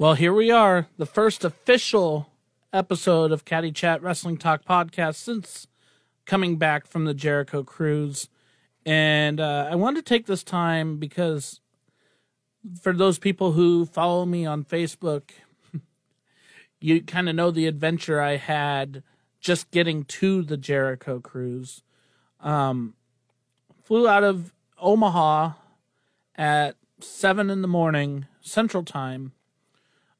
Well, here we are, the first official episode of Caddy Chat Wrestling Talk podcast since coming back from the Jericho cruise. And uh, I wanted to take this time because for those people who follow me on Facebook, you kind of know the adventure I had just getting to the Jericho cruise. Um, flew out of Omaha at seven in the morning Central Time,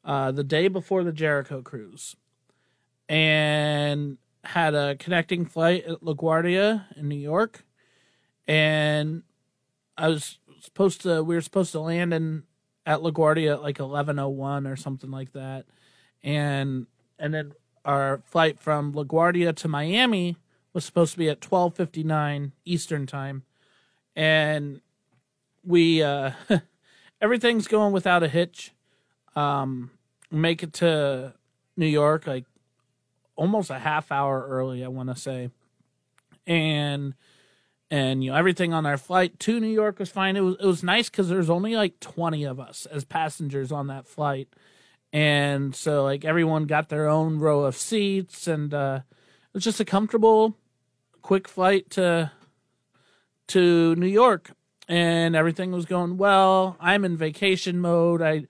uh, the day before the Jericho cruise, and had a connecting flight at LaGuardia in New York, and I was supposed to we were supposed to land in at LaGuardia at like eleven oh one or something like that, and and then our flight from LaGuardia to Miami was supposed to be at twelve fifty nine Eastern time, and we uh, everything's going without a hitch. Um, make it to New York like almost a half hour early, I want to say, and and you know everything on our flight to New York was fine. It was it was nice because there's only like twenty of us as passengers on that flight, and so like everyone got their own row of seats, and uh, it was just a comfortable, quick flight to to New York, and everything was going well. I'm in vacation mode. I,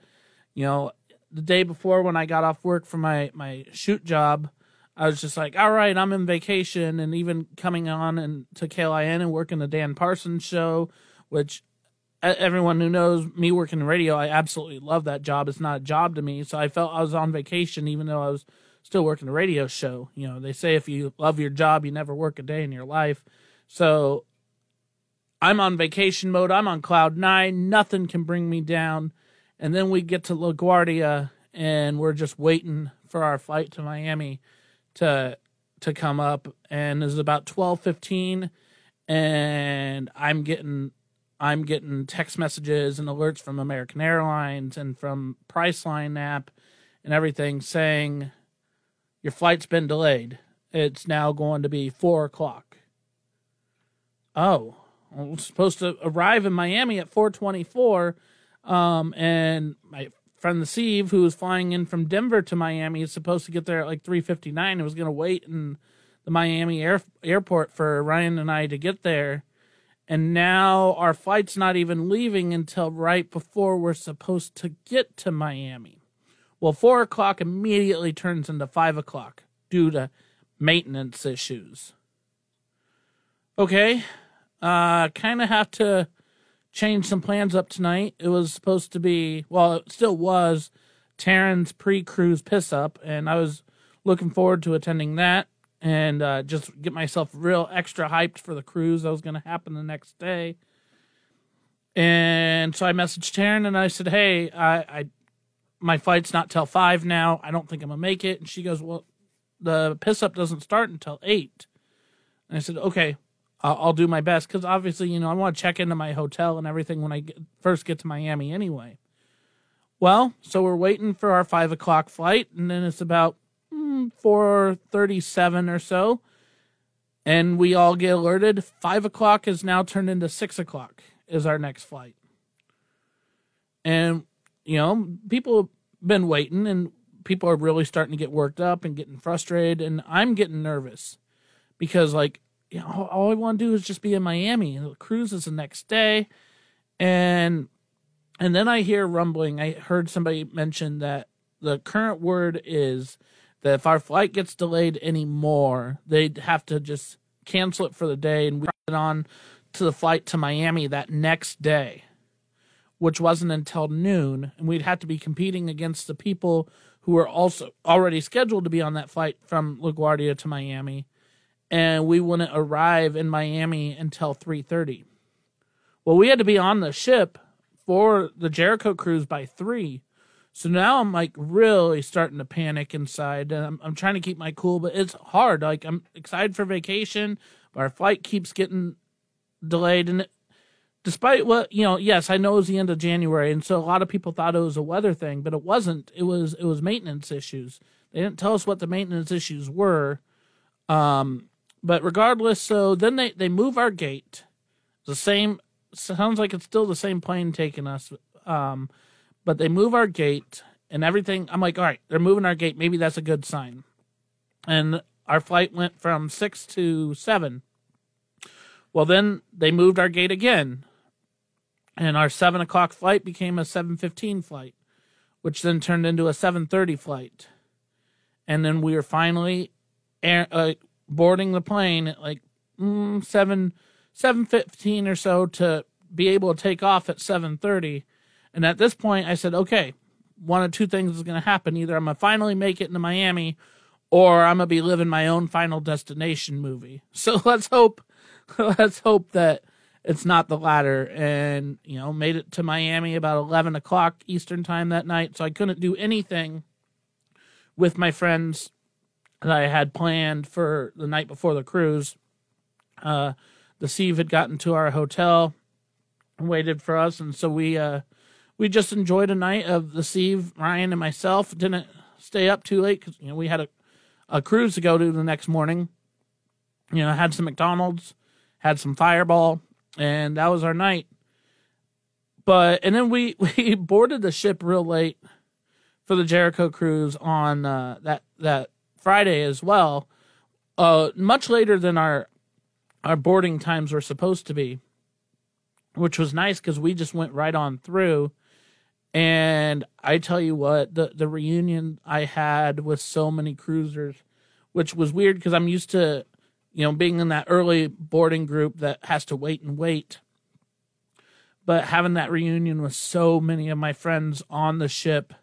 you know, the day before when I got off work for my my shoot job. I was just like, all right, I'm in vacation, and even coming on and to KLIN and working the Dan Parsons show, which everyone who knows me working in radio, I absolutely love that job. It's not a job to me, so I felt I was on vacation even though I was still working the radio show. You know, they say if you love your job, you never work a day in your life. So I'm on vacation mode. I'm on cloud nine. Nothing can bring me down. And then we get to LaGuardia, and we're just waiting for our flight to Miami to to come up and it's about 12:15 and I'm getting I'm getting text messages and alerts from American Airlines and from Priceline app and everything saying your flight's been delayed. It's now going to be four o'clock. Oh, I'm supposed to arrive in Miami at 4:24, um, and my friend the Steve, who was flying in from Denver to Miami, is supposed to get there at like 3:59. and was going to wait in the Miami air, airport for Ryan and I to get there. And now our flight's not even leaving until right before we're supposed to get to Miami. Well, four o'clock immediately turns into five o'clock due to maintenance issues. Okay, uh, kind of have to changed some plans up tonight. It was supposed to be, well, it still was Taryn's pre cruise piss up, and I was looking forward to attending that and uh, just get myself real extra hyped for the cruise that was going to happen the next day. And so I messaged Taryn and I said, "Hey, I, I my flight's not till five now. I don't think I'm gonna make it." And she goes, "Well, the piss up doesn't start until 8. And I said, "Okay, I'll, do my best because obviously, you know, I want to check into my hotel and everything when I get, first get to Miami anyway. Well, so we're waiting for our five o'clock flight, and then it's about mm, four thirty-seven or so, and we all get alerted. Five o'clock is now turned into six o'clock is our next flight, and you know, people have been waiting, and people are really starting to get worked up and getting frustrated, and I'm getting nervous because like you know, all I want to do is just be in Miami. And the cruise is the next day, and and then I hear rumbling. I heard somebody mention that the current word is that if our flight gets delayed anymore, they'd have to just cancel it for the day and we it on to the flight to Miami that next day, which wasn't until noon, and we'd have to be competing against the people who were also already scheduled to be on that flight from LaGuardia to Miami and we wouldn't arrive in Miami until 3:30. Well, we had to be on the ship for the Jericho cruise by 3. So now I'm like really starting to panic inside and I'm, I'm trying to keep my cool, but it's hard. Like I'm excited for vacation, but our flight keeps getting delayed and it, despite what, you know, yes, I know it was the end of January and so a lot of people thought it was a weather thing, but it wasn't. It was it was maintenance issues. They didn't tell us what the maintenance issues were. Um, but regardless, so then they, they move our gate. The same sounds like it's still the same plane taking us. Um, but they move our gate and everything. I'm like, all right, they're moving our gate. Maybe that's a good sign. And our flight went from six to seven. Well, then they moved our gate again, and our seven o'clock flight became a seven fifteen flight, which then turned into a seven thirty flight, and then we were finally air, uh, boarding the plane at like mm, seven seven fifteen or so to be able to take off at seven thirty. And at this point, I said, okay, one of two things is going to happen: either I'm gonna finally make it into Miami, or I'm gonna be living my own Final Destination movie. So let's hope, let's hope that it's not the latter. And you know, made it to Miami about eleven o'clock Eastern time that night, so I couldn't do anything with my friends that I had planned for the night before the cruise. Uh, the Steve had gotten to our hotel and waited for us, and so we uh, we just enjoyed a night of the Steve, Ryan, and myself. Didn't stay up too late because you know we had a a cruise to go to the next morning. You know, had some McDonald's, had some Fireball, and that was our night. But and then we we boarded the ship real late for the Jericho cruise on uh, that that Friday as well, uh, much later than our our boarding times were supposed to be, which was nice because we just went right on through. And I tell you what, the the reunion I had with so many cruisers, which was weird because I'm used to, you know, being in that early boarding group that has to wait and wait. But having that reunion with so many of my friends on the ship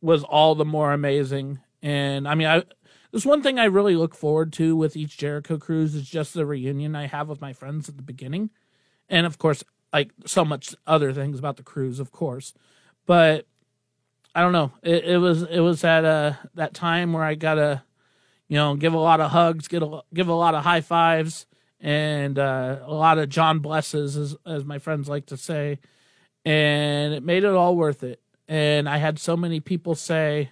was all the more amazing. And I mean, I there's one thing I really look forward to with each Jericho cruise is just the reunion I have with my friends at the beginning, and of course, like so much other things about the cruise, of course. But I don't know. It, it was it was at uh that time where I gotta, you know, give a lot of hugs, get a give a lot of high fives, and uh, a lot of John blesses, as as my friends like to say, and it made it all worth it. And I had so many people say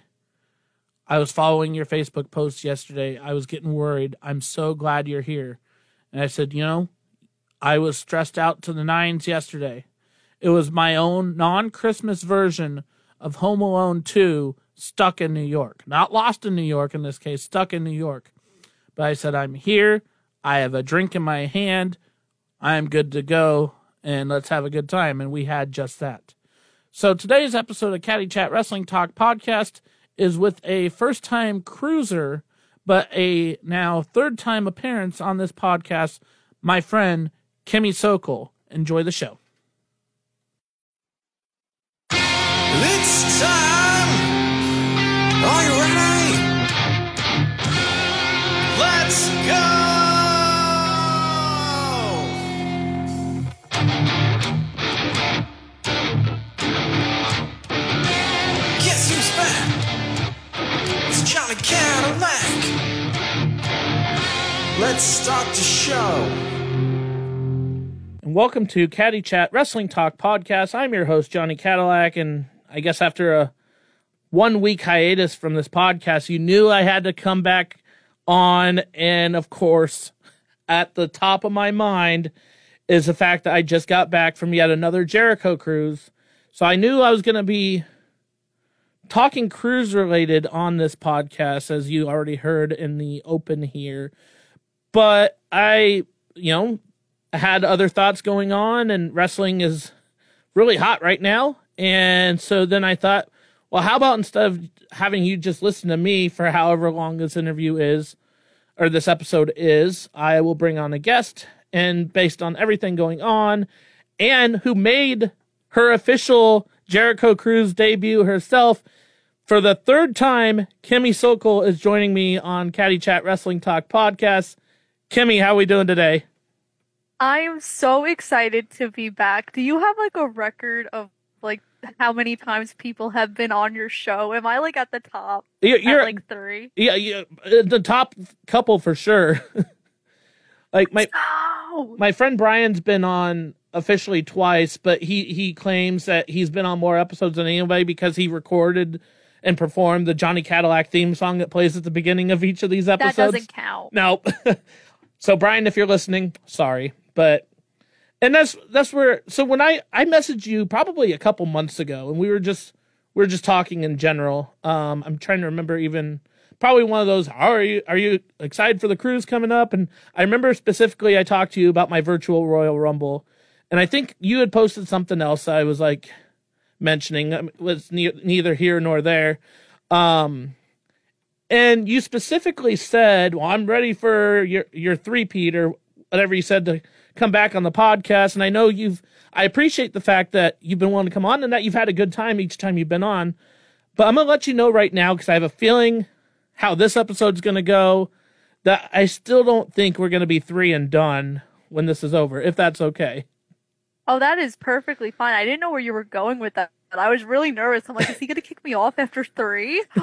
I was following your Facebook post yesterday. I was getting worried. I'm so glad you're here. And I said, you know, I was stressed out to the nines yesterday. It was my own non Christmas version of Home Alone 2 stuck in New York. Not lost in New York in this case, stuck in New York. But I said, I'm here. I have a drink in my hand. I am good to go. And let's have a good time. And we had just that. So today's episode of Caddy Chat Wrestling Talk podcast is with a first time cruiser, but a now third time appearance on this podcast, my friend Kimmy Sokol. Enjoy the show. It's time. Let's start the show. And welcome to Caddy Chat Wrestling Talk podcast. I'm your host, Johnny Cadillac. And I guess after a one week hiatus from this podcast, you knew I had to come back on. And of course, at the top of my mind is the fact that I just got back from yet another Jericho cruise. So I knew I was going to be talking cruise related on this podcast, as you already heard in the open here. But I, you know, had other thoughts going on, and wrestling is really hot right now. And so then I thought, well, how about instead of having you just listen to me for however long this interview is, or this episode is, I will bring on a guest. And based on everything going on, and who made her official Jericho Cruise debut herself, for the third time, Kimmy Sokol is joining me on Caddy Chat Wrestling Talk podcast. Kimmy, how are we doing today? I am so excited to be back. Do you have like a record of like how many times people have been on your show? Am I like at the top? You're, you're like three. yeah, yeah, uh, the top couple for sure. like my Oh, my friend Brian's been on officially twice, but he he claims that he's been on more episodes than anybody because he recorded and performed the Johnny Cadillac theme song that plays at the beginning of each of these episodes. that doesn't count. No. so Brian, if you're listening, sorry, but and that's that's where. So when I I messaged you probably a couple months ago, and we were just we are just talking in general. Um, I'm trying to remember even probably one of those. Are you are you excited for the cruise coming up? And I remember specifically I talked to you about my virtual Royal Rumble, and I think you had posted something else. I was like mentioning um, was ne- neither here nor there. Um, and you specifically said, "Well, I'm ready for your your three Pete or whatever you said to come back on the podcast." And I know you've. I appreciate the fact that you've been willing to come on and that you've had a good time each time you've been on. But I'm gonna let you know right now because I have a feeling how this episode's gonna go. That I still don't think we're gonna be three and done when this is over. If that's okay. Oh, that is perfectly fine. I didn't know where you were going with that. I was really nervous. I'm like, is he going to kick me off after three?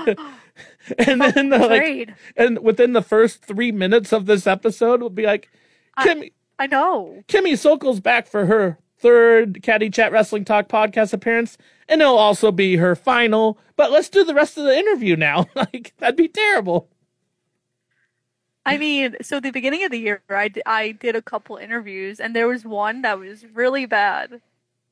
and then the, like, and within the first three minutes of this episode, we'll be like, Kimmy. I, I know. Kimmy Sokol's back for her third Caddy Chat Wrestling Talk podcast appearance, and it'll also be her final. But let's do the rest of the interview now. like that'd be terrible. I mean, so the beginning of the year, I, d- I did a couple interviews, and there was one that was really bad.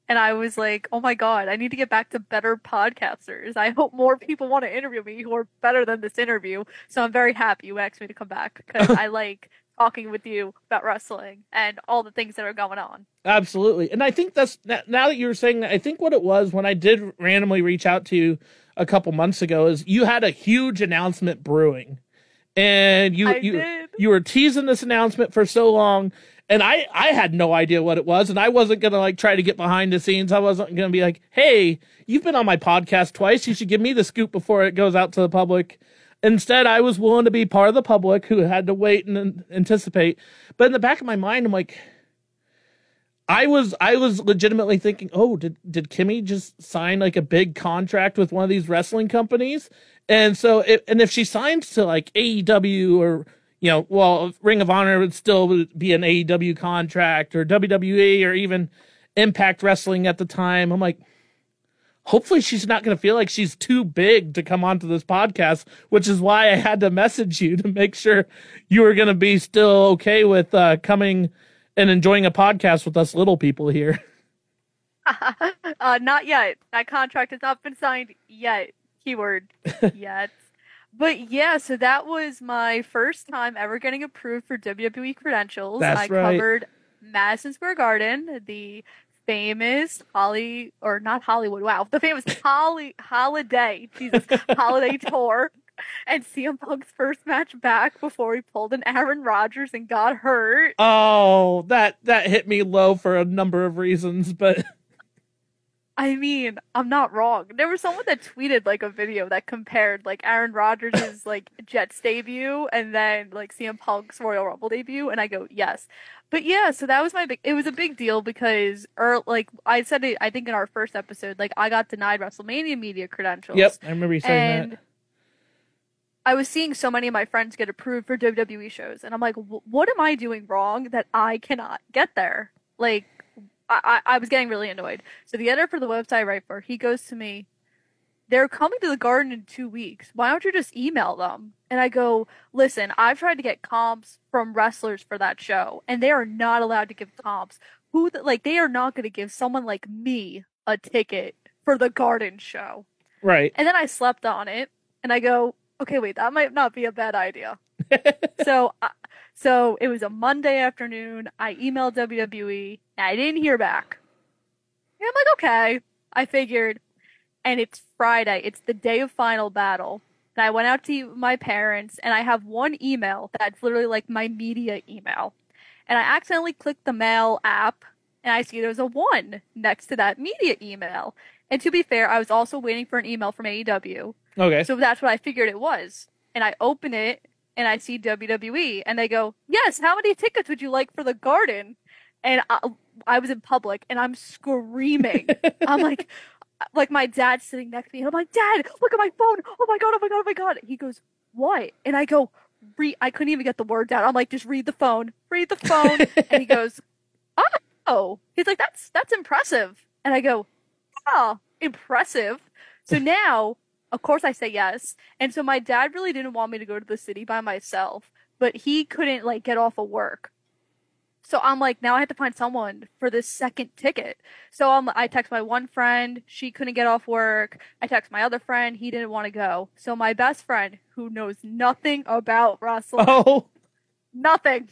And I was like, oh my God, I need to get back to better podcasters. I hope more people want to interview me who are better than this interview. So I'm very happy you asked me to come back because I like talking with you about wrestling and all the things that are going on. Absolutely. And I think that's now that you were saying that, I think what it was when I did randomly reach out to you a couple months ago is you had a huge announcement brewing and you I you did. you were teasing this announcement for so long and I I had no idea what it was and I wasn't to like try to get behind the scenes. I wasn't to be like hey you've been on my podcast twice. You should give me the scoop before it goes out to the public. Instead I was willing to be part of the public who had to wait and anticipate. But in the back of my mind I'm like I was I was legitimately thinking, oh, did did Kimmy just sign like a big contract with one of these wrestling companies? And so, it, and if she signs to like AEW or you know, well, Ring of Honor would still be an AEW contract or WWE or even Impact Wrestling at the time. I'm like, hopefully she's not going to feel like she's too big to come onto this podcast, which is why I had to message you to make sure you were going to be still okay with uh, coming and enjoying a podcast with us little people here. uh, not yet. That contract has not been signed yet. Keyword yet. But yeah, so that was my first time ever getting approved for WWE credentials. That's I right. covered Madison Square Garden, the famous Holly or not Hollywood, wow, the famous Holly Holiday, Jesus, Holiday tour. And CM Punk's first match back before he pulled an Aaron Rodgers and got hurt. Oh, that that hit me low for a number of reasons, but I mean, I'm not wrong. There was someone that tweeted like a video that compared like Aaron Rodgers' like Jets debut and then like CM Punk's Royal Rumble debut, and I go yes. But yeah, so that was my big. It was a big deal because, or like I said it, I think in our first episode, like I got denied WrestleMania media credentials. yep, I remember you saying and that. I was seeing so many of my friends get approved for WWE shows, and I'm like, "Wh- what am I doing wrong that I cannot get there? Like, I, I, I was getting really annoyed. So the editor for the website I write for, he goes to me, they're coming to the garden in two weeks. Why don't you just email them? And I go, listen, I've tried to get comps from wrestlers for that show, and they are not allowed to give comps. Who, the, like, they are not going to give someone like me a ticket for the garden show. Right. And then I slept on it, and I go, okay, wait, that might not be a bad idea. so, uh, so it was a Monday afternoon. I emailed WWE, and I didn't hear back. And I'm like, okay. I figured, and it's Friday. It's the day of Final Battle. And I went out to my parents, and I have one email that's literally like my media email. And I accidentally clicked the mail app, and I see there's a one next to that media email. And to be fair, I was also waiting for an email from AEW. Okay. So that's what I figured it was. And I open it and I see WWE and they go, Yes, how many tickets would you like for the garden? And I, I was in public and I'm screaming. I'm like, like my dad's sitting next to me and I'm like, Dad, look at my phone. Oh my God, oh my God, oh my God. He goes, What? And I go, read, I couldn't even get the words out. I'm like, Just read the phone, read the phone. and he goes, Oh, he's like, That's, that's impressive. And I go, Oh, impressive. So now of course I say yes. And so my dad really didn't want me to go to the city by myself, but he couldn't like get off of work. So I'm like, now I have to find someone for this second ticket. So I'm, I text my one friend, she couldn't get off work. I text my other friend, he didn't want to go. So my best friend, who knows nothing about wrestling, Oh, nothing,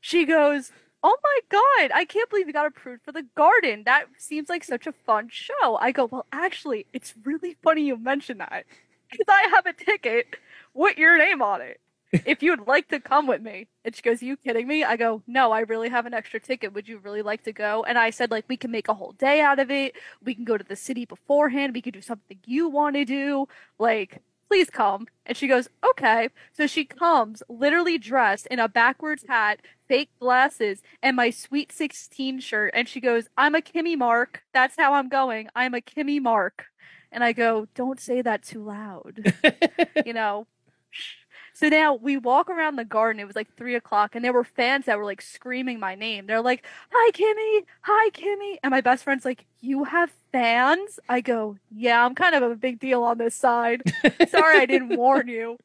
she goes, "Oh my god, I can't believe you got approved for the Garden. That seems like such a fun show." I go, "Well, actually, it's really funny you mention that because I have a ticket with your name on it." if you'd like to come with me. And she goes, Are you kidding me? I go, no, I really have an extra ticket. Would you really like to go? And I said, like, we can make a whole day out of it. We can go to the city beforehand. We could do something you want to do. Like, please come. And she goes, okay. So she comes literally dressed in a backwards hat, fake glasses, and my Sweet 16 shirt. And she goes, I'm a Kimmy Mark. That's how I'm going. I'm a Kimmy Mark. And I go, don't say that too loud. you know, shh. So now we walk around the garden. It was like three o'clock, and there were fans that were like screaming my name. They're like, "Hi, Kimmy! Hi, Kimmy!" And my best friend's like, "You have fans?" I go, "Yeah, I'm kind of a big deal on this side. Sorry, I didn't warn you."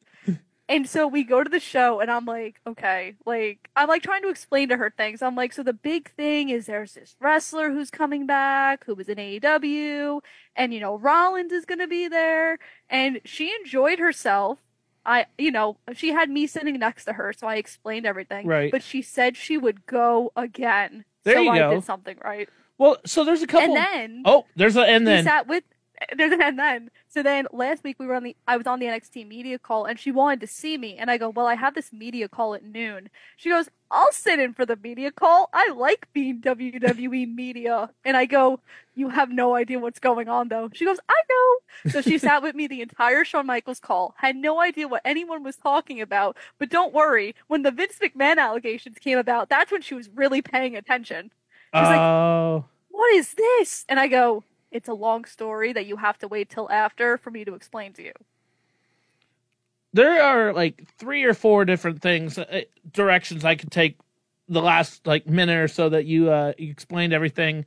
And so we go to the show, and I'm like, okay, like I'm like trying to explain to her things. I'm like, so the big thing is there's this wrestler who's coming back, who was in AEW, and you know Rollins is gonna be there, and she enjoyed herself. I, you know, she had me sitting next to her, so I explained everything. Right. But she said she would go again. There so you I go. did something right. well, so there's a couple. And then oh, there's a and then he sat with there's an and then. So then last week we were on the I was on the NXT media call and she wanted to see me and I go, Well, I have this media call at noon. She goes, I'll sit in for the media call. I like being WWE media. And I go, You have no idea what's going on though. She goes, I know. So she sat with me the entire Shawn Michaels call, had no idea what anyone was talking about. But don't worry, when the Vince McMahon allegations came about, that's when she was really paying attention. She was like, Oh, what is this? And I go, it's a long story that you have to wait till after for me to explain to you. there are like three or four different things uh, directions I could take the last like minute or so that you uh you explained everything.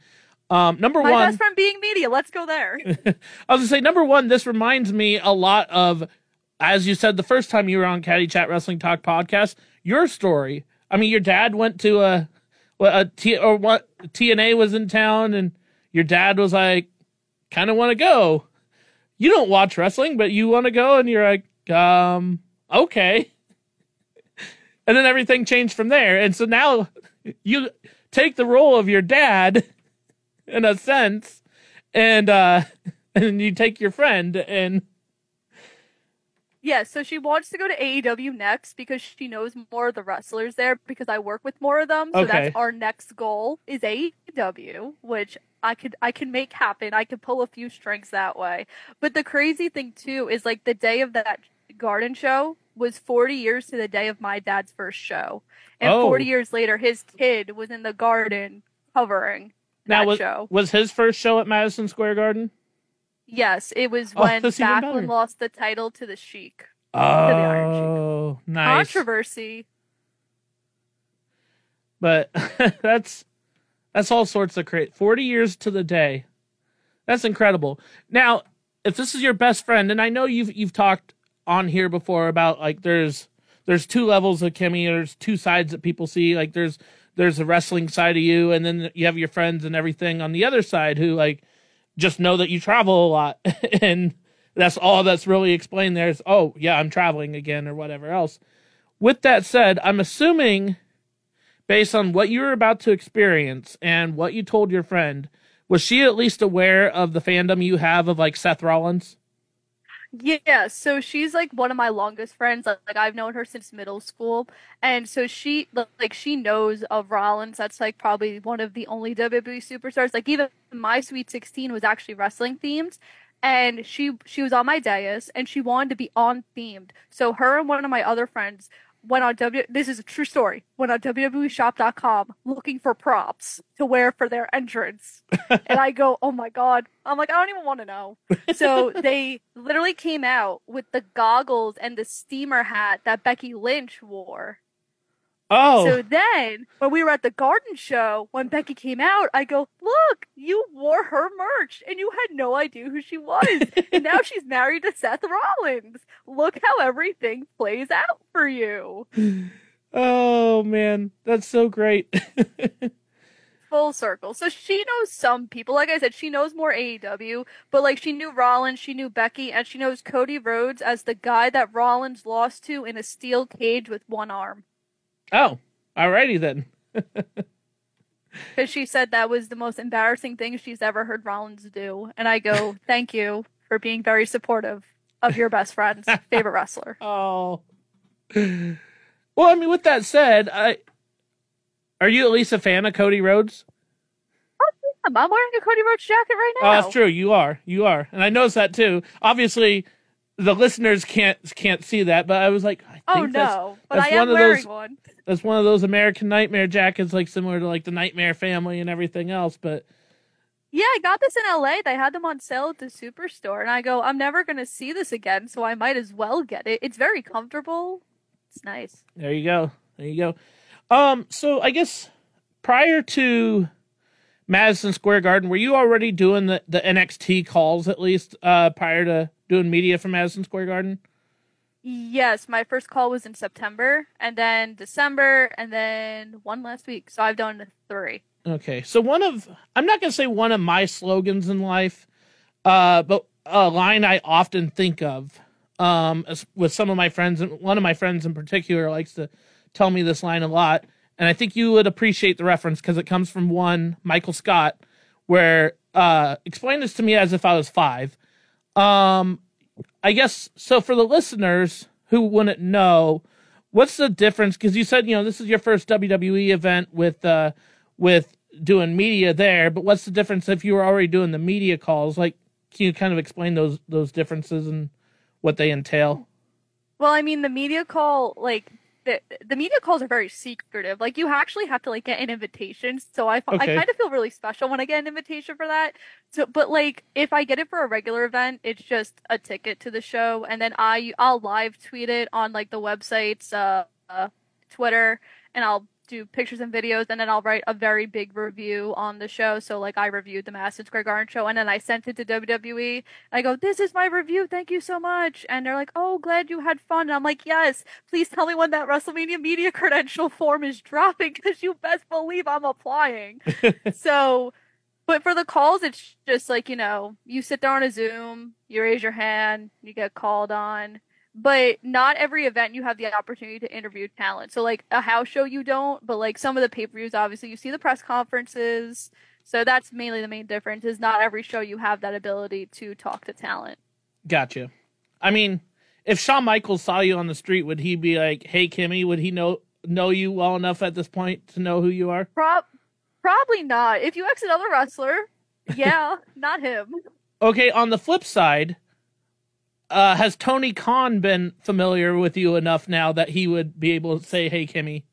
Um, number My one, best friend being media. Let's go there. I was gonna say number one. This reminds me a lot of, as you said the first time you were on Caddy Chat Wrestling Talk podcast. Your story. I mean, your dad went to a, what a T or what TNA was in town, and your dad was like, kind of want to go. You don't watch wrestling, but you want to go, and you're like, um, okay. And then everything changed from there, and so now you take the role of your dad, in a sense, and uh and you take your friend and yeah, so she wants to go to AEW next because she knows more of the wrestlers there because I work with more of them. So Okay. that's our next goal is AEW, which I could I can make happen. I could pull a few strings that way. But the crazy thing too is like the day of that garden show was 40 years to the day of my dad's first show. And Oh. 40 years later his kid was in the garden covering now that was show. was his first show at Madison Square Garden. Yes, it was Oh, when even. Backlund lost the title to the Sheik. Oh, nice. Controversy. But that's that's all sorts of great. Forty years to the day. That's incredible. Now, if this is your best friend, and I know you've you've talked on here before about like there's there's two levels of Kimmy. There's two sides that people see. Like there's there's the wrestling side of you, and then you have your friends and everything on the other side who like just know that you travel a lot, and that's all that's really explained. There is oh yeah, I'm traveling again or whatever else. With that said, I'm assuming based on what you were about to experience and what you told your friend, was she at least aware of the fandom you have of like Seth Rollins? Yeah, so she's like one of my longest friends. Like, like, I've known her since middle school, and so she like she knows of Rollins. That's like probably one of the only WWE superstars. Like even my Sweet Sixteen was actually wrestling themed, and she she was on my dais, and she wanted to be on themed. So her and one of my other friends went on W. This is a true story. Went on WWEshop.com looking for props to wear for their entrance, and I go, "Oh my god!" I'm like, I don't even want to know. So they literally came out with the goggles and the steamer hat that Becky Lynch wore. Oh, So then, when we were at the garden show, when Becky came out, I go, Look, you wore her merch and you had no idea who she was. and now she's married to Seth Rollins. Look how everything plays out for you. Oh man, that's so great. Full circle. So she knows some people. Like I said, she knows more AEW, but like she knew Rollins, she knew Becky, and she knows Cody Rhodes as the guy that Rollins lost to in a steel cage with one arm. Oh, alrighty then. Because she said that was the most embarrassing thing she's ever heard Rollins do. And I go, thank you for being very supportive of your best friend's favorite wrestler. Oh. Well, I mean, with that said, I are you at least a fan of Cody Rhodes? Oh, I'm wearing a Cody Rhodes jacket right now. Oh, that's true. You are. You are, and I noticed that too. Obviously, the listeners can't can't see that, but I was like, Oh no, but I am one of wearing those- one. that's one of those American Nightmare jackets, like similar to like the Nightmare Family and everything else. But Yeah, I got this in LA. They had them on sale at the superstore, and I go, I'm never gonna see this again, so I might as well get it. It's very comfortable. It's nice. There you go. There you go. Um, so I guess prior to Madison Square Garden, were you already doing the, the NXT calls at least uh, prior to doing media for Madison Square Garden? Yes, my first call was in September, and then December, and then one last week. So I've done three. Okay, so one of I'm not gonna say one of my slogans in life, uh, but a line I often think of um, with some of my friends, and one of my friends in particular likes to tell me this line a lot, and I think you would appreciate the reference because it comes from one Michael Scott, where uh, explain this to me as if I was five. Um, I guess so for the listeners who wouldn't know, what's the difference? Because you said you know this is your first WWE event with uh, with doing media there, but what's the difference if you were already doing the media calls? Like, can you kind of explain those those differences and what they entail? Well, I mean, the media call, like, the, the media calls are very secretive. Like, you actually have to, like, get an invitation. So I, I kind of feel really special when I get an invitation for that. So, but, like, if I get it for a regular event, it's just a ticket to the show. And then I, I'll live tweet it on, like, the websites, uh, uh Twitter, and I'll do pictures and videos, and then I'll write a very big review on the show. So, like, I reviewed the Madison Square Garden show, and then I sent it to WWE. I go, this is my review. Thank you so much. And they're like, oh, glad you had fun. And I'm like, yes, please tell me when that WrestleMania media credential form is dropping because you best believe I'm applying. so, but for the calls, it's just like, you know, you sit there on a Zoom, you raise your hand, you get called on. But not every event you have the opportunity to interview talent. So, like a house show, you don't, but like some of the pay per views, obviously, you see the press conferences. So, that's mainly the main difference is not every show you have that ability to talk to talent. Gotcha. I mean, if Shawn Michaels saw you on the street, would he be like, "Hey, Kimmy"? Would he know know you well enough at this point to know who you are? Prob- probably not. If you ex another wrestler, yeah, not him. Okay. On the flip side, uh, has Tony Khan been familiar with you enough now that he would be able to say, "Hey, Kimmy"?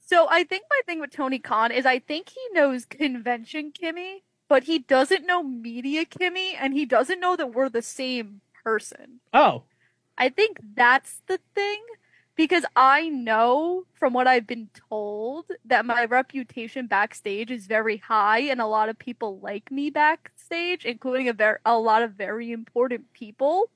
So I think my thing with Tony Khan is I think he knows convention Kimmy, but he doesn't know media Kimmy, and he doesn't know that we're the same person. Oh, I think that's the thing because I know from what I've been told that my reputation backstage is very high and a lot of people like me backstage, including a ver- a lot of very important people.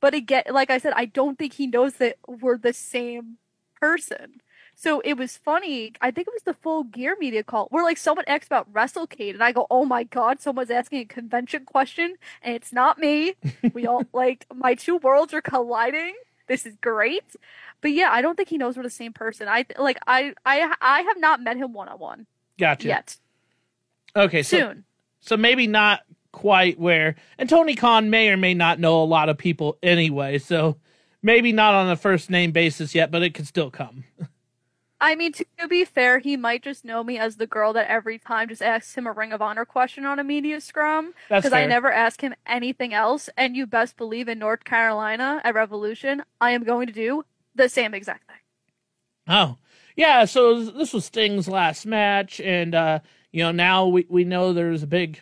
But again, like I said, I don't think he knows that we're the same person. So it was funny. I think it was the full gear media call where like someone asked about WrestleCade and I go, "Oh my god, someone's asking a convention question and it's not me." we all like my two worlds are colliding. This is great. But yeah, I don't think he knows we're the same person. I like I I I have not met him one on one gotcha. yet. Okay, so Soon. so maybe not quite where. And Tony Khan may or may not know a lot of people anyway, so maybe not on a first name basis yet, but it could still come. I mean, to, be fair, he might just know me as the girl that every time just asks him a Ring of Honor question on a media scrum. Because I never ask him anything else. And you best believe in North Carolina at Revolution, I am going to do the same exact thing. Oh, yeah. So this was Sting's last match, and uh, you know now we we know there's a big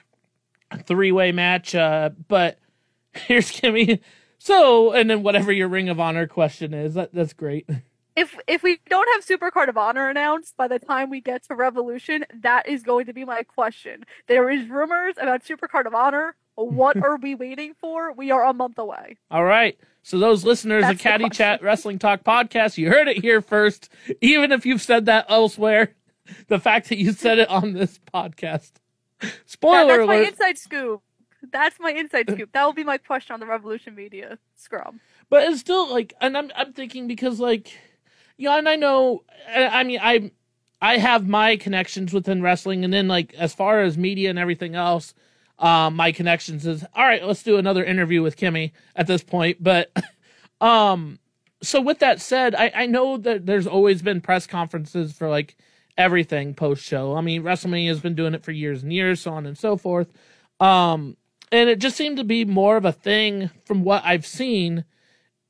three way match. Uh, but here's Kimmy. So, and then whatever your Ring of Honor question is, that that's great. If if we don't have Super Card of Honor announced by the time we get to Revolution, that is going to be my question. There is rumors about Super Card of Honor. What are we waiting for? We are a month away. All right. So those listeners That's of Caddy. Chat Wrestling Talk podcast, you heard it here first. Even if you've said that elsewhere, the fact that you said it on this podcast. That- Spoiler that's my inside scoop. That's my inside scoop. That will be my question on the Revolution Media scrum. but it's still like and i'm i'm thinking because like yeah and i know i I mean i i have my connections within wrestling and then like as far as media and everything else um my connections is all right let's do another interview with kimmy at this point but um so with that said i i know that there's always been press conferences for like everything post show i mean wrestlemania has been doing it for years and years so on and so forth um and it just seemed to be more of a thing from what i've seen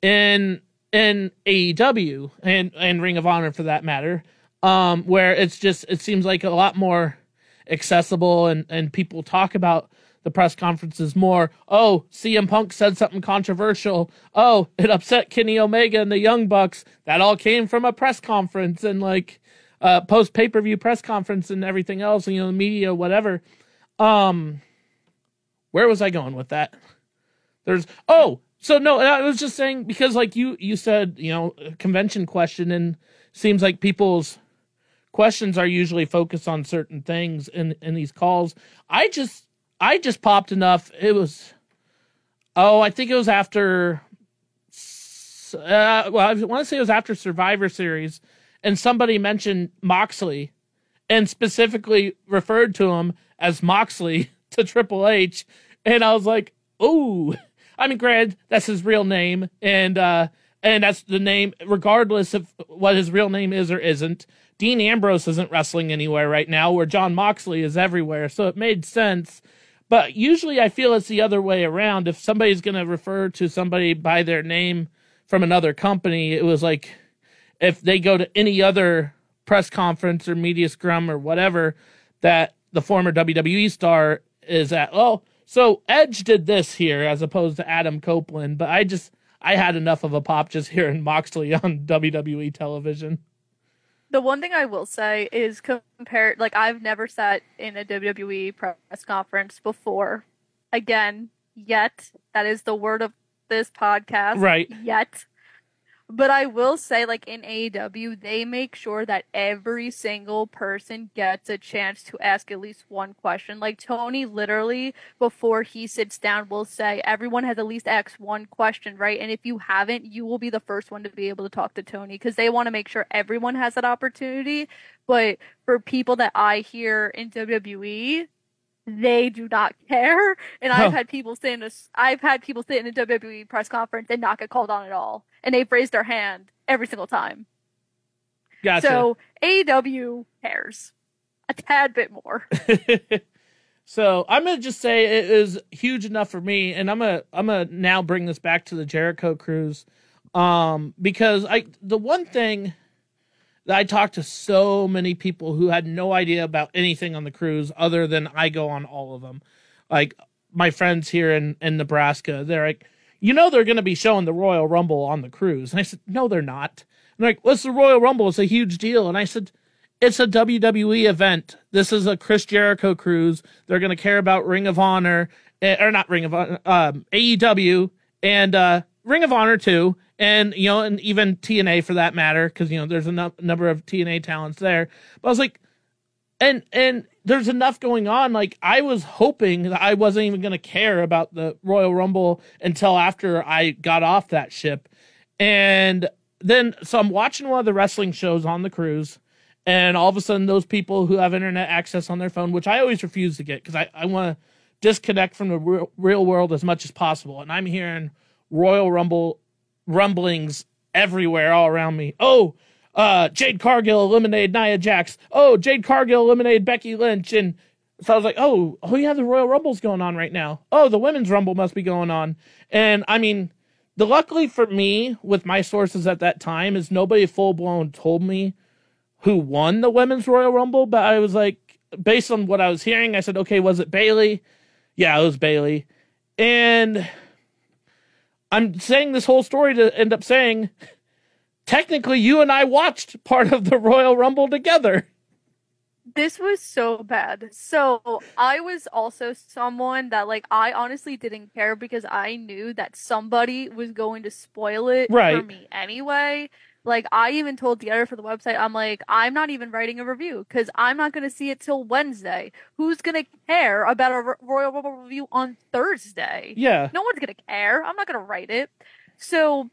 in in AEW and and Ring of Honor for that matter, um, where it's just it seems like a lot more accessible and and people talk about the press conferences more. Oh, CM Punk said something controversial. Oh, it upset Kenny Omega and the Young Bucks. That all came from a press conference and like uh post pay per view press conference and everything else. You know, the media, whatever. Um, where was I going with that? There's oh, so no, I was just saying because like you you said, you know, convention question and seems like people's questions are usually focused on certain things in in these calls. I just I just popped enough. It was oh, I think it was after uh, well, I want to say it was after Survivor Series and somebody mentioned Moxley and specifically referred to him as Moxley to Triple H and I was like, "Ooh, I mean, granted, that's his real name, and uh, and that's the name, regardless of what his real name is or isn't. Dean Ambrose isn't wrestling anywhere right now, where Jon Moxley is everywhere, so it made sense. But usually, I feel it's the other way around. If somebody's going to refer to somebody by their name from another company, it was like if they go to any other press conference or media scrum or whatever that the former WWE star is at. Oh, so Edge did this here as opposed to Adam Copeland, but I just I had enough of a pop just hearing Moxley on WWE television. The one thing I will say is compared, like I've never sat in a WWE press conference before. Again, yet that is the word of this podcast. Right. Yet. But I will say, like in AEW, they make sure that every single person gets a chance to ask at least one question. Like Tony, literally, before he sits down, will say, everyone has at least asked one question, right? And if you haven't, you will be the first one to be able to talk to Tony because they want to make sure everyone has that opportunity. But for people that I hear in WWE, they do not care. And. I've had people sit in a, I've had people sit in a WWE press conference and not get called on at all. And they've raised their hand every single time. Gotcha. So AEW cares a tad bit more. so I'm gonna just say it is huge enough for me, and I'm gonna I'm gonna now bring this back to the Jericho cruise, um, because I the one thing I talked to so many people who had no idea about anything on the cruise other than I go on all of them, like my friends here in in Nebraska, they're like, you know, they're gonna be showing the Royal Rumble on the cruise, and I said, no, they're not. And they're like, what's the Royal Rumble? It's a huge deal, and I said it's a WWE event. This is a Chris Jericho cruise. They're going to care about Ring of Honor, eh, or not Ring of Honor, um, AEW, and uh, Ring of Honor too, and you know, and even TNA for that matter, because you know there's a nu- number of TNA talents there. But I was like, and and there's enough going on. Like I was hoping that I wasn't even going to care about the Royal Rumble until after I got off that ship, and then so I'm watching one of the wrestling shows on the cruise and all of a sudden those people who have internet access on their phone which i always refuse to get because i, I want to disconnect from the real, real world as much as possible and i'm hearing royal rumble rumblings everywhere all around me. Oh uh, jade cargill eliminated nia jax. Oh jade cargill eliminated becky lynch. And so i was like oh oh yeah the royal rumble's going on right now. Oh the women's rumble must be going on. And i mean the luckily for me with my sources at that time is nobody full blown told me who won the women's Royal Rumble, but I was like, based on what I was hearing, I said, okay, was it Bayley? Yeah, it was Bayley. And I'm saying this whole story to end up saying, technically, you and I watched part of the Royal Rumble together. This was so bad. So I was also someone that like I honestly didn't care because I knew that somebody was going to spoil it for me anyway. Like I even told the editor for the website, I'm like, I'm not even writing a review because I'm not going to see it till Wednesday. Who's going to care about a Royal Rumble review on Thursday? Yeah. No one's gonna care. I'm not gonna write it. So,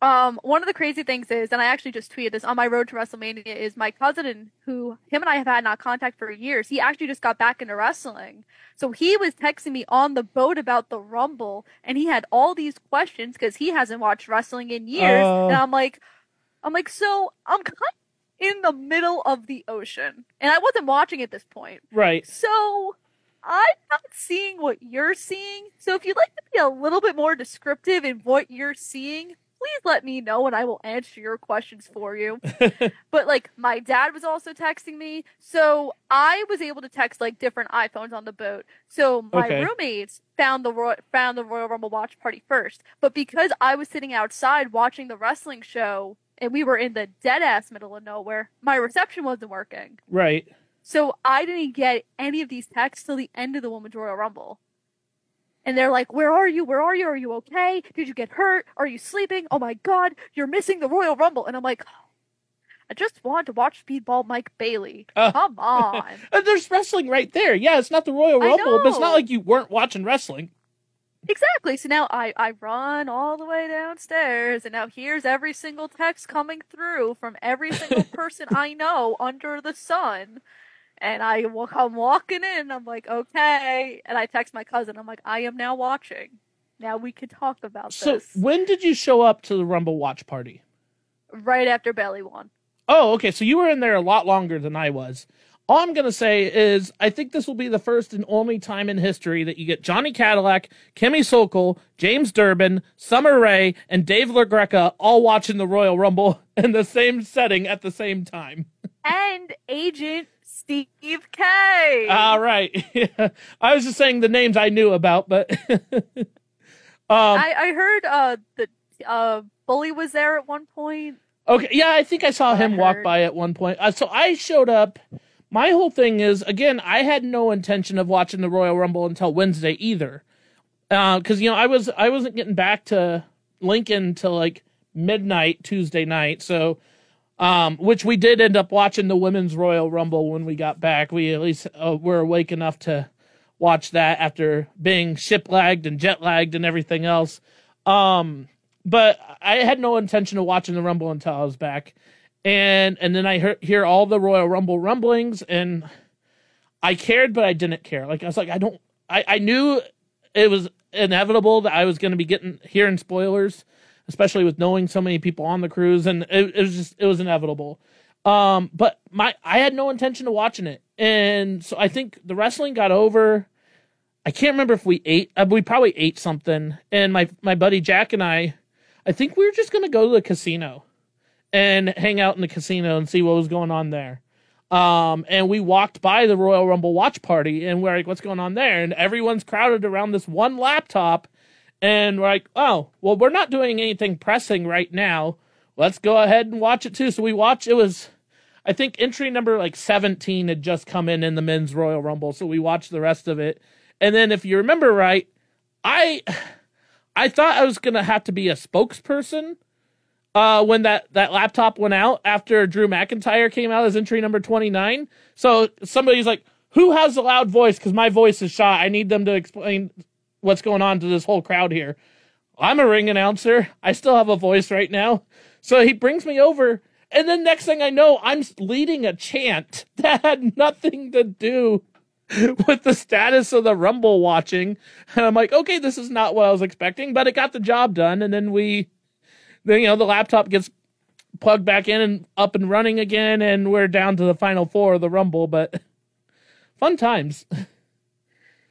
um, one of the crazy things is, and I actually just tweeted this on my road to WrestleMania, is my cousin, who him and I have had not contact for years. He actually just got back into wrestling, so he was texting me on the boat about the Rumble, and he had all these questions because he hasn't watched wrestling in years, Oh. and I'm like, I'm like, so I'm kind of in the middle of the ocean, and I wasn't watching at this point. Right. So I'm not seeing what you're seeing. So if you'd like to be a little bit more descriptive in what you're seeing, please let me know and I will answer your questions for you. but like my dad was also texting me, so I was able to text like different iPhones on the boat. So my Okay. roommates found the Roy- found the Royal Rumble watch party first. But because I was sitting outside watching the wrestling show and we were in the dead ass middle of nowhere, my reception wasn't working. Right. So I didn't get any of these texts till the end of the Women's Royal Rumble. And they're like, Where are you? Where are you? Are you okay? Did you get hurt? Are you sleeping? Oh my god, you're missing the Royal Rumble. And I'm like, I just want to watch Speedball Mike Bailey. Uh. Come on. There's wrestling right there. Yeah, it's not the Royal Rumble, but it's not like you weren't watching wrestling. exactly. So now I, I run all the way downstairs, and now here's every single text coming through from every single person I know under the sun. And I wa- I'm walking in. I'm like, okay. And I text my cousin. I'm like, I am now watching. Now we can talk about So this. when did you show up to the Rumble watch party? right after Bayley won. Oh, okay. So you were in there a lot longer than I was. All I'm gonna say is I think this will be the first and only time in history that you get Johnny Cadillac, Kimmy Sokol, James Durbin, Summer Rae, and Dave LaGreca all watching the Royal Rumble in the same setting at the same time. And Agent Steve K. All right. I was just saying the names I knew about, but um, I, I heard uh, the uh, Bully was there at one point. Okay, yeah, I think I saw What I him walk by at one point. Uh, so I showed up. My whole thing is again, I had no intention of watching the Royal Rumble until Wednesday either, because you know I was I wasn't getting back to Lincoln till like midnight Tuesday night. So, um, which we did end up watching the Women's Royal Rumble when we got back. We at least uh, were awake enough to watch that after being ship lagged and jet lagged and everything else. Um, but I had no intention of watching the Rumble until I was back, and and then I hear, hear all the Royal Rumble rumblings, and I cared, but I didn't care. Like I was like, I don't. I I knew it was inevitable that I was going to be getting hearing spoilers, especially with knowing so many people on the cruise, and it, it was just it was inevitable. Um, but my I had no intention of watching it, and so I think the wrestling got over. I can't remember if we ate. Uh, we probably ate something, and my my buddy Jack and I, I think we were just gonna go to the casino, and hang out in the casino and see what was going on there. Um, and we walked by the Royal Rumble watch party, and we're like, "What's going on there?" And everyone's crowded around this one laptop, and we're like, "Oh, well, we're not doing anything pressing right now. Let's go ahead and watch it too." So we watched. It was, I think, entry number like seventeen had just come in in the men's Royal Rumble, so we watched the rest of it. And then, if you remember right, I, I thought I was gonna have to be a spokesperson uh, when that, that laptop went out after Drew McIntyre came out as entry number 29. So somebody's like, who has a loud voice? Because my voice is shot. I need them to explain what's going on to this whole crowd here. I'm a ring announcer. I still have a voice right now. So he brings me over. And then next thing I know, I'm leading a chant that had nothing to do with the status of the Rumble watching. And I'm like, okay, this is not what I was expecting, but it got the job done. And then we then you know the laptop gets plugged back in and up and running again and we're down to the final four of the rumble but fun times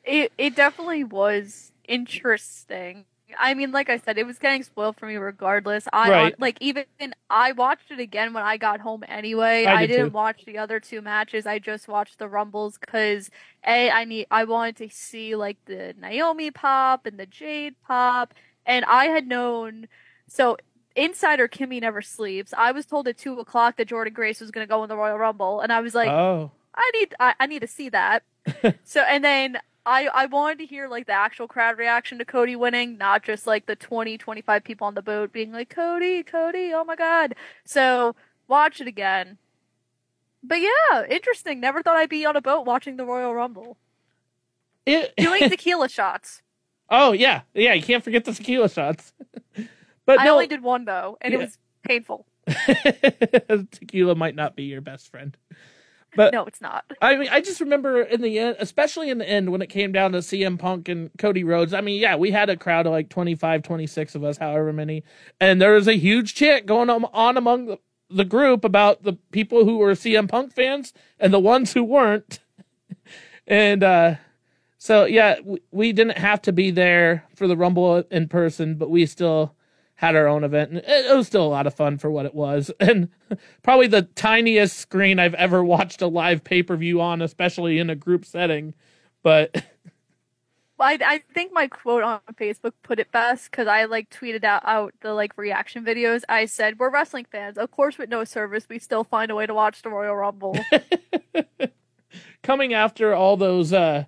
It it definitely was interesting. I mean, like I said, it was getting spoiled for me regardless. I uh, Right. like even I watched it again when I got home anyway. I did didn't too. watch the other two matches. I just watched the rumbles because a I need I wanted to see like the Naomi pop and the Jade pop, and I had known so Insider Kimmy never sleeps. I was told at two o'clock that Jordynne Grace was going to go in the Royal Rumble, and I was like, oh, I need I, I need to see that. so and then I I wanted to hear like the actual crowd reaction to Cody winning, not just like the 20 25 people on the boat being like Cody, Cody, oh my god. So watch it again. But yeah, interesting. Never thought I'd be on a boat watching the Royal Rumble. it, Doing tequila shots. oh yeah, yeah. You can't forget the tequila shots. but I no, only did one though, and Yeah. it was painful. tequila might not be your best friend. But No, it's not. I mean, I just remember in the end, especially in the end when it came down to CM Punk and Cody Rhodes. I mean, yeah, we had a crowd of like 25, 26 of us, however many. And there was a huge chant going on, on among the, the group about the people who were CM Punk fans and the ones who weren't. and uh, so, yeah, we, we didn't have to be there for the Rumble in person, but we still had our own event and it, was still a lot of fun for what it was and probably the tiniest screen i've ever watched a live pay-per-view on especially in a group setting but I, I think my quote on Facebook put it best because I like tweeted out, out the like reaction videos. I said, "We're wrestling fans. Of course, with no service, we still find a way to watch the Royal Rumble." coming after all those uh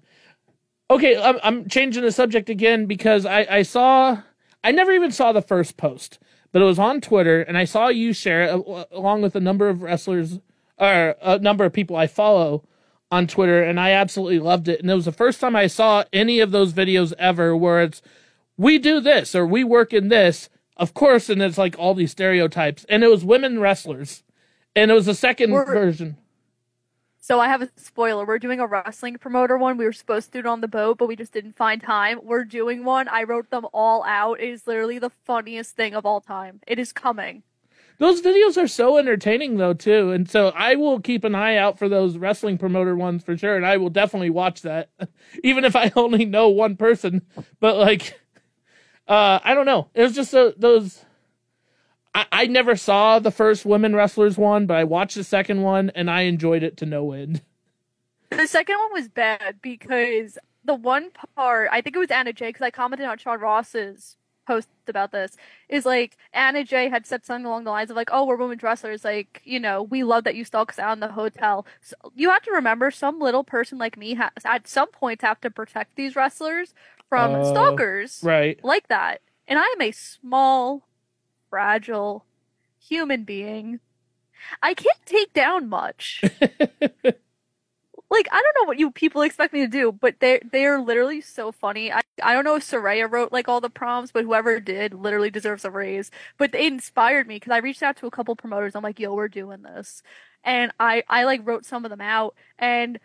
okay i'm, I'm changing the subject again because i i saw i never even saw the first post but it was on twitter and i saw you share it uh, along with a number of wrestlers or a number of people i follow on twitter and i absolutely loved it. And it was the first time i saw any of those videos ever where it's we do this or we work in this of course and it's like all these stereotypes. And it was women wrestlers and it was the 2nd We're- version so I have a spoiler. We're doing a wrestling promoter one. We were supposed to do it on the boat, but we just didn't find time. We're doing one. I wrote them all out. It is literally the funniest thing of all time. It is coming. Those videos are so entertaining though too, and so I will keep an eye out for those wrestling promoter ones for sure, and I will definitely watch that, even if I only know one person. But like, uh, I don't know. It was just those. I, I never saw the first women wrestlers one, but I watched the second one and I enjoyed it to no end. The second one was bad because the one part, I think it was Anna Jay, because I commented on Sean Ross's post about this, is like Anna Jay had said something along the lines of like, "Oh, we're women wrestlers. Like, you know, we love that you stalk us out in the hotel." So you have to remember, some little person like me has at some points have to protect these wrestlers from Oh, stalkers Right. like that, and I am a small, fragile human being. I can't take down much. like I don't know what you people expect me to do, but they they are literally so funny. I I don't know if Soraya wrote like all the prompts, but whoever did literally deserves a raise. But they inspired me because I reached out to a couple promoters. I'm like, yo, we're doing this, and I I like wrote some of them out, and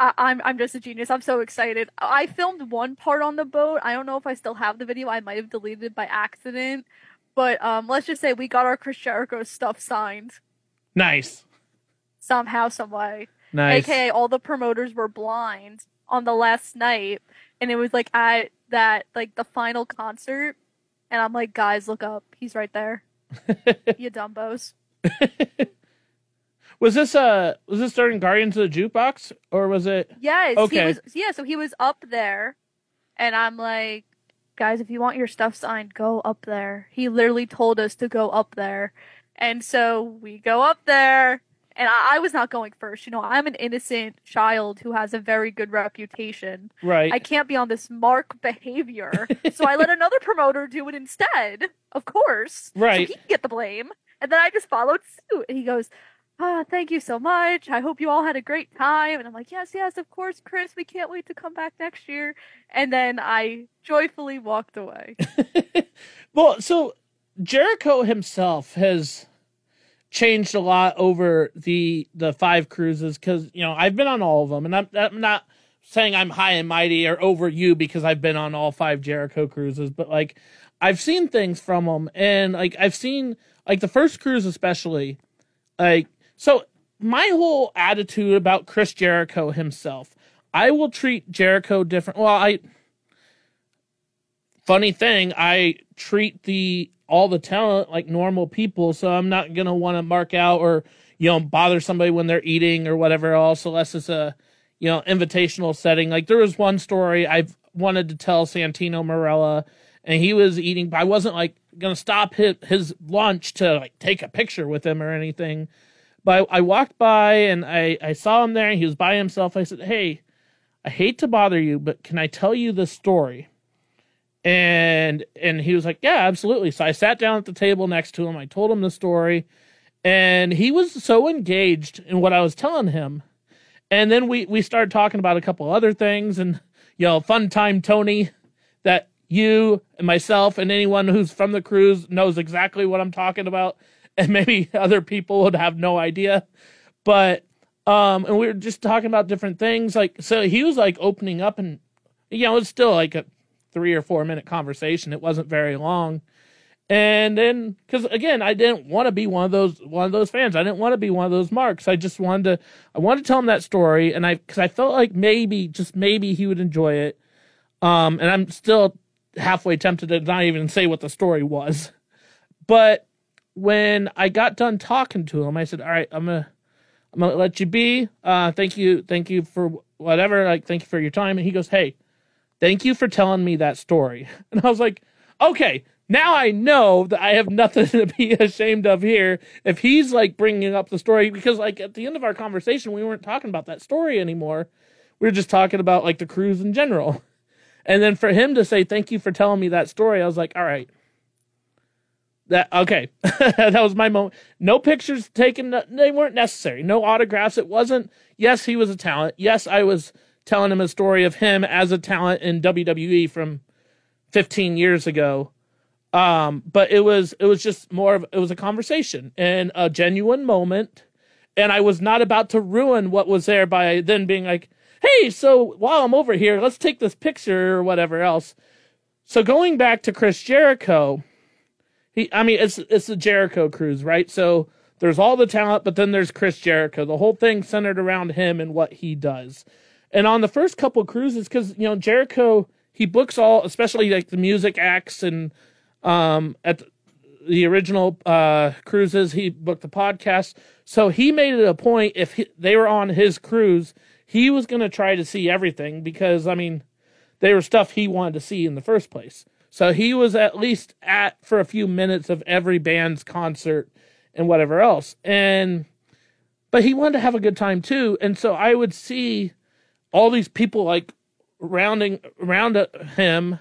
I, I'm I'm just a genius. I'm so excited. I filmed one part on the boat. I don't know if I still have the video. I might have deleted it by accident. But um, let's just say we got our Chris Jericho stuff signed Nice. somehow, some way. Nice. AKA all the promoters were blind on the last night and it was like at that like the final concert and I'm like, guys, look up. He's right there. you dumbos. Was this uh was this during Guardians of the Jukebox or was it? Yes, Okay. he was yeah, so he was up there and I'm like, guys, if you want your stuff signed, go up there. He literally told us to go up there. And so we go up there and I, I was not going first. You know, I'm an innocent child who has a very good reputation. Right. I can't be on this mark behavior. so I let another promoter do it instead, of course. Right. So he can get the blame. And then I just followed suit. And he goes, Ah, thank you so much. I hope you all had a great time. And I'm like, Yes, yes, of course, Chris. We can't wait to come back next year. And then I joyfully walked away. Well, so Jericho himself has changed a lot over the the five cruises because you know I've been on all of them, and I'm, I'm not saying I'm high and mighty or over you because I've been on all five Jericho cruises, but like I've seen things from them, and like I've seen like the first cruise especially, like so my whole attitude about Chris Jericho himself, I will treat Jericho different. Well, I funny thing, I treat the all the talent like normal people, so I'm not gonna want to mark out or you know bother somebody when they're eating or whatever else, unless it's a you know invitational setting. Like there was one story I've wanted to tell Santino Marella, and he was eating. I wasn't like gonna stop his, his lunch to like take a picture with him or anything. But I, I walked by and I, I saw him there and he was by himself. I said, Hey, I hate to bother you, but can I tell you the story? And and he was like, Yeah, absolutely. So I sat down at the table next to him. I told him the story, and he was so engaged in what I was telling him. And then we we started talking about a couple other things and you know, fun time Tony that you and myself and anyone who's from the cruise knows exactly what I'm talking about and maybe other people would have no idea. But um and we were just talking about different things like so he was like opening up and you know, it's still like a 3 or 4 minute conversation. It wasn't very long. And then cuz again, I didn't want to be one of those one of those fans. I didn't want to be one of those marks. I just wanted to I wanted to tell him that story and I cuz I felt like maybe just maybe he would enjoy it. Um and I'm still halfway tempted to not even say what the story was. But when I got done talking to him, I said, "All right, I'm gonna, I'm gonna let you be. Uh, thank you, thank you for whatever. Like, thank you for your time." And he goes, "Hey, thank you for telling me that story." And I was like, "Okay, now I know that I have nothing to be ashamed of here. If he's like bringing up the story, because like at the end of our conversation, we weren't talking about that story anymore. We were just talking about like the cruise in general." And then for him to say, thank you for telling me that story, I was like, all right. That okay. that was my moment. No pictures taken, they weren't necessary. No autographs. It wasn't, yes, he was a talent. Yes, I was telling him a story of him as a talent in WWE from 15 years ago. Um, but it was it was just more of it was a conversation and a genuine moment. And I was not about to ruin what was there by then being like, hey, so while I'm over here, let's take this picture or whatever else. So going back to Chris Jericho, he, I mean, it's it's the Jericho cruise, right? So there's all the talent, but then there's Chris Jericho. The whole thing centered around him and what he does. And on the first couple cruises, because you know Jericho, he books all, especially like the music acts, and um, at the original uh, cruises, he booked the podcast. So he made it a point if he, they were on his cruise, he was going to try to see everything because I mean, they were stuff he wanted to see in the first place. So he was at least at for a few minutes of every band's concert and whatever else. And but he wanted to have a good time too. And so I would see all these people like rounding around him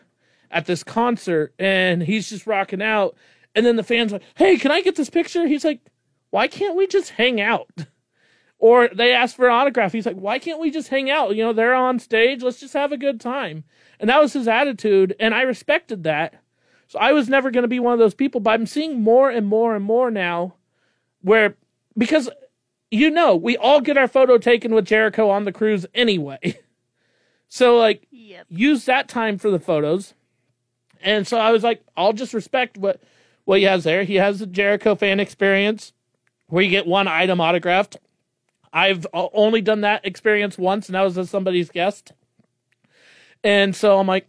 at this concert and he's just rocking out. And then the fans like, "Hey, can I get this picture?" He's like, "Why can't we just hang out?" Or they ask for an autograph. He's like, "Why can't we just hang out? You know, they're on stage. Let's just have a good time." And that was his attitude, and I respected that. So I was never going to be one of those people, but I'm seeing more and more and more now where because you know, we all get our photo taken with Jericho on the cruise anyway. So like Yep. use that time for the photos. And so I was like, I'll just respect what what he has there. He has the Jericho fan experience where you get one item autographed. I've uh, only done that experience once, and that was as somebody's guest. And so I'm like,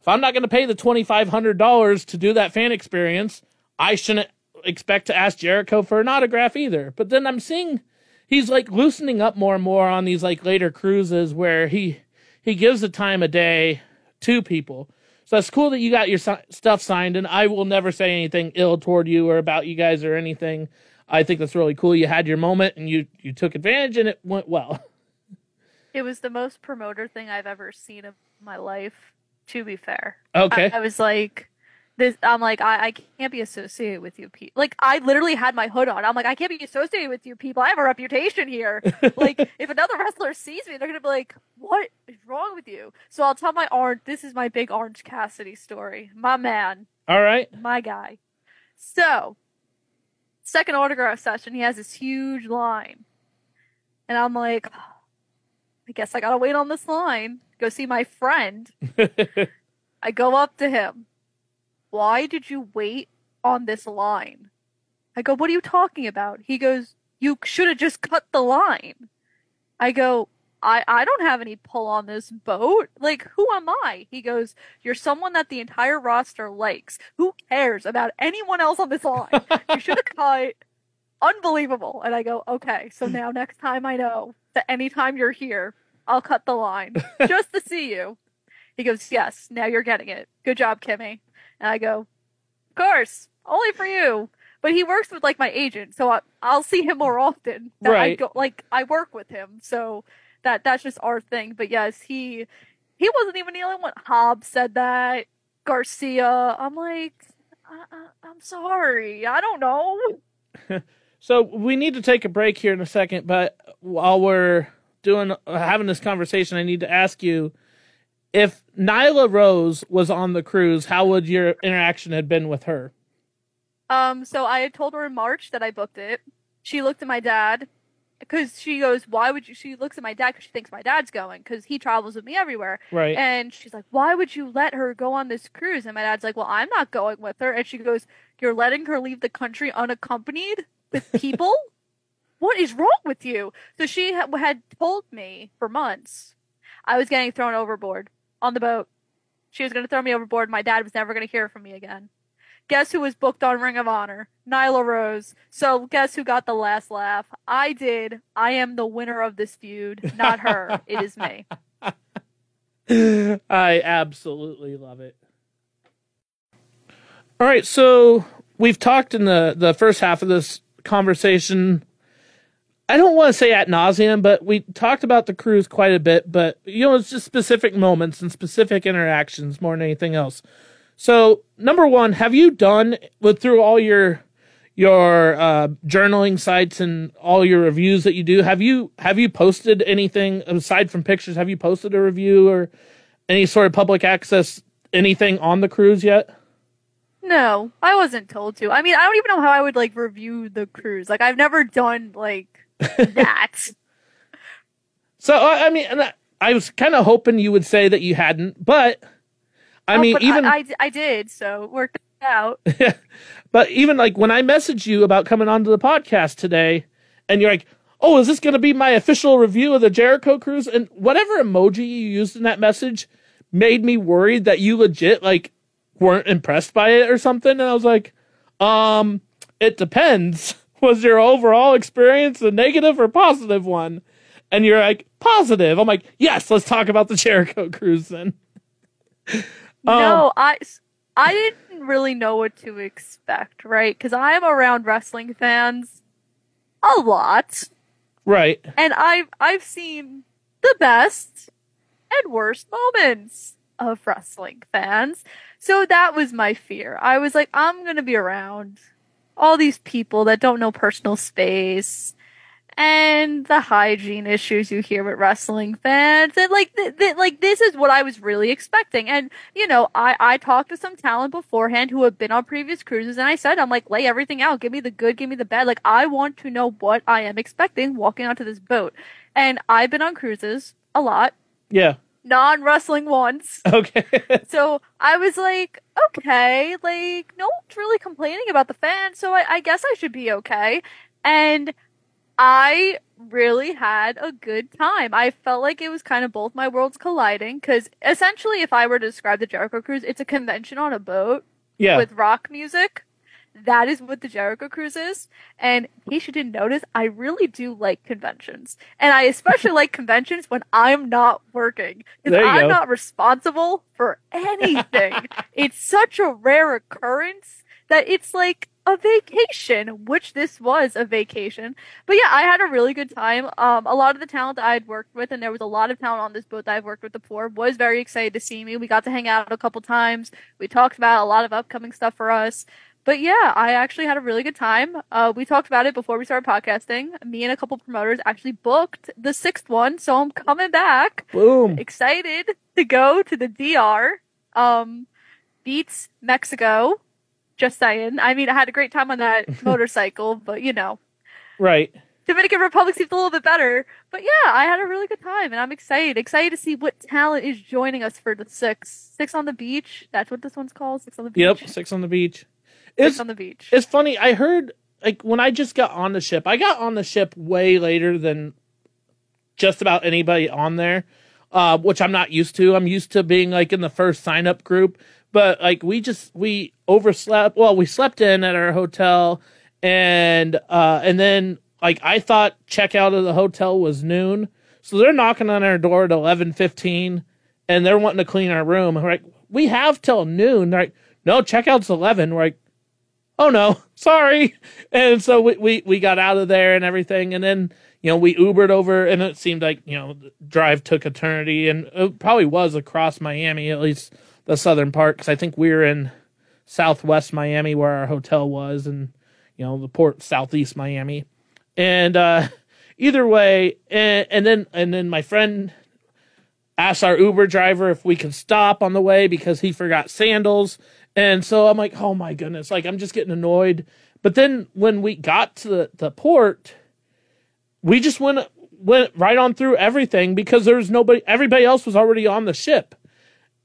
if I'm not going to pay the twenty five hundred dollars to do that fan experience, I shouldn't expect to ask Jericho for an autograph either. But then I'm seeing he's like loosening up more and more on these like later cruises where he he gives the time of day to people. So it's cool that you got your stuff signed, and I will never say anything ill toward you or about you guys or anything. I think that's really cool. You had your moment and you you took advantage, and it went well. It was the most promoter thing I've ever seen in my life. To be fair, Okay, I, I was like, this. I'm like, I, I can't be associated with you, people. Like, I literally had my hood on. I'm like, I can't be associated with you, people. I have a reputation here. like, if another wrestler sees me, they're gonna be like, "What is wrong with you?" So I'll tell my orange. This is my big Orange Cassidy story. My man, all right. my guy. So, second autograph session, he has this huge line. And I'm like, I guess I gotta wait on this line. Go see my friend. I go up to him. Why did you wait on this line? I go, What are you talking about? He goes, You should have just cut the line. I go, I, I don't have any pull on this boat. Like, who am I? He goes, You're someone that the entire roster likes. Who cares about anyone else on this line? you should have cut. Unbelievable. And I go, Okay, so now next time I know that anytime you're here, I'll cut the line just to see you. He goes, Yes, now you're getting it. Good job, Kimmy. And I go, of course, only for you. But he works with like my agent, so I, I'll see him more often. That I Right. go, like I work with him, so that that's just our thing. But yes, he he wasn't even the only one. Hobbs said that. Garcia. I'm like, I, I'm sorry. I don't know. So we need to take a break here in a second, but while we're doing having this conversation, I need to ask you if Nyla Rose was on the cruise, how would your interaction have been with her? Um, so I had told her in March that I booked it. She looked at my dad because she goes, "Why would you?" She looks at my dad because she thinks my dad's going because he travels with me everywhere. Right. And she's like, "Why would you let her go on this cruise?" And my dad's like, "Well, I'm not going with her." And she goes, "You're letting her leave the country unaccompanied with people? what is wrong with you?" So she ha- had told me for months I was getting thrown overboard on the boat. She was going to throw me overboard. My dad was never going to hear from me again. Guess who was booked on Ring of Honor? Nyla Rose. So guess who got the last laugh? I did. I am the winner of this feud, not her. it is me. I absolutely love it. All right, so we've talked in the the first half of this conversation. I don't want to say at nauseum, but we talked about the cruise quite a bit. But you know, it's just specific moments and specific interactions more than anything else. So, number one, have you done with through all your your uh, journaling sites and all your reviews that you do? Have you have you posted anything aside from pictures? Have you posted a review or any sort of public access anything on the cruise yet? No, I wasn't told to. I mean, I don't even know how I would like review the cruise. Like, I've never done like that. So I, I mean, and I, I was kind of hoping you would say that you hadn't, but I Oh, mean, even I, I, I did, so it worked out. but even like when I messaged you about coming onto the podcast today, and you're like, "Oh, is this going to be my official review of the Jericho cruise?" And whatever emoji you used in that message made me worried that you legit like weren't impressed by it or something. And I was like, "Um, it depends. Was your overall experience a negative or positive one?" And you're like, "Positive." I'm like, "Yes, let's talk about the Jericho cruise then." Um, no, I, I didn't really know what to expect, right? Because I am around wrestling fans a lot, Right. and I've I've seen the best and worst moments of wrestling fans. So that was my fear. I was like, I'm gonna be around all these people that don't know personal space and the hygiene issues you hear with wrestling fans and like th- th- like this is what I was really expecting and you know I I talked to some talent beforehand who have been on previous cruises and I said I'm like lay everything out give me the good give me the bad like I want to know what I am expecting walking onto this boat and I've been on cruises a lot Yeah. non wrestling once. Okay. so I was like, okay, like no one's really complaining about the fans, so I, I guess I should be okay. And I really had a good time. I felt like it was kind of both my worlds colliding because essentially, if I were to describe the Jericho Cruise, it's a convention on a boat yeah. with rock music. That is what the Jericho Cruise is. And in case you didn't notice, I really do like conventions. And I especially like conventions when I'm not working. Because I'm go. not responsible for anything. it's such a rare occurrence that it's like a vacation, which this was a vacation. But yeah, I had a really good time. Um, a lot of the talent I had worked with, and there was a lot of talent on this boat that I've worked with before, was very excited to see me. We got to hang out a couple times. We talked about a lot of upcoming stuff for us. But yeah, I actually had a really good time. Uh, we talked about it before we started podcasting. Me and a couple promoters actually booked the sixth one, so I'm coming back. Boom. Excited to go to the DR. Um, beats Mexico. Just saying. I mean, I had a great time on that motorcycle, but you know, Right. Dominican Republic seems a little bit better. But yeah, I had a really good time, and I'm excited. Excited to see what talent is joining us for the six. Six on the beach. That's what this one's called. Six on the beach. Yep. Six on the beach. Six It's on the beach. it's funny. I heard like when I just got on the ship. I got on the ship way later than just about anybody on there, uh, which I'm not used to. I'm used to being like in the first sign up group. But like we just we overslept. Well, we slept in at our hotel, and uh, and then like I thought checkout of the hotel was noon, so they're knocking on our door at eleven fifteen, and they're wanting to clean our room. We're like, we have till noon. They're like, no, checkout's 11. We're like, oh no, sorry. And so we, we, we got out of there and everything. And then, you know, we Ubered over and it seemed like, you know, the drive took eternity and it probably was across Miami, at least the southern part. Cause I think we were in southwest Miami where our hotel was and, you know, the port southeast Miami. And, uh, either way, and, and then, and then my friend asked our Uber driver if we could stop on the way because he forgot sandals. And so I'm like, oh my goodness, like I'm just getting annoyed. But then when we got to the, the port, we just went went right on through everything because there was nobody everybody else was already on the ship.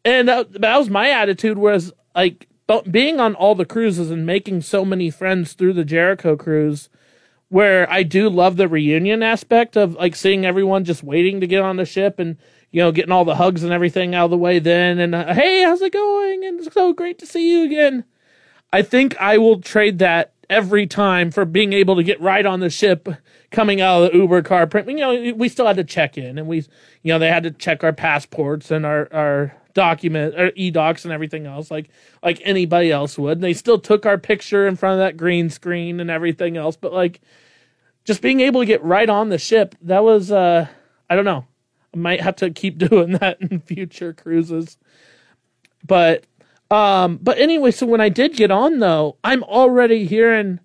And that, that was my attitude was like being on all the cruises and making so many friends through the Jericho cruise where I do love the reunion aspect of like seeing everyone just waiting to get on the ship and you know getting all the hugs and everything out of the way then and uh, hey how's it going and it's so great to see you again. I think I will trade that every time for being able to get right on the ship coming out of the Uber car. You know, we still had to check in and we, you know, they had to check our passports and our, our document or e-docs and everything else like, like anybody else would. And they still took our picture in front of that green screen and everything else. But like just being able to get right on the ship, that was, uh, I don't know. I might have to keep doing that in future cruises. But um, but anyway, so when I did get on though, I'm already hearing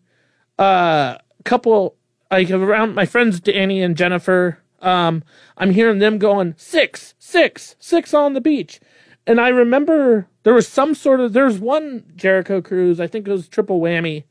uh, a couple like around my friends Danny and Jennifer. Um, I'm hearing them going six, six, six on the beach, and I remember there was some sort of there's one Jericho cruise, I think it was triple whammy,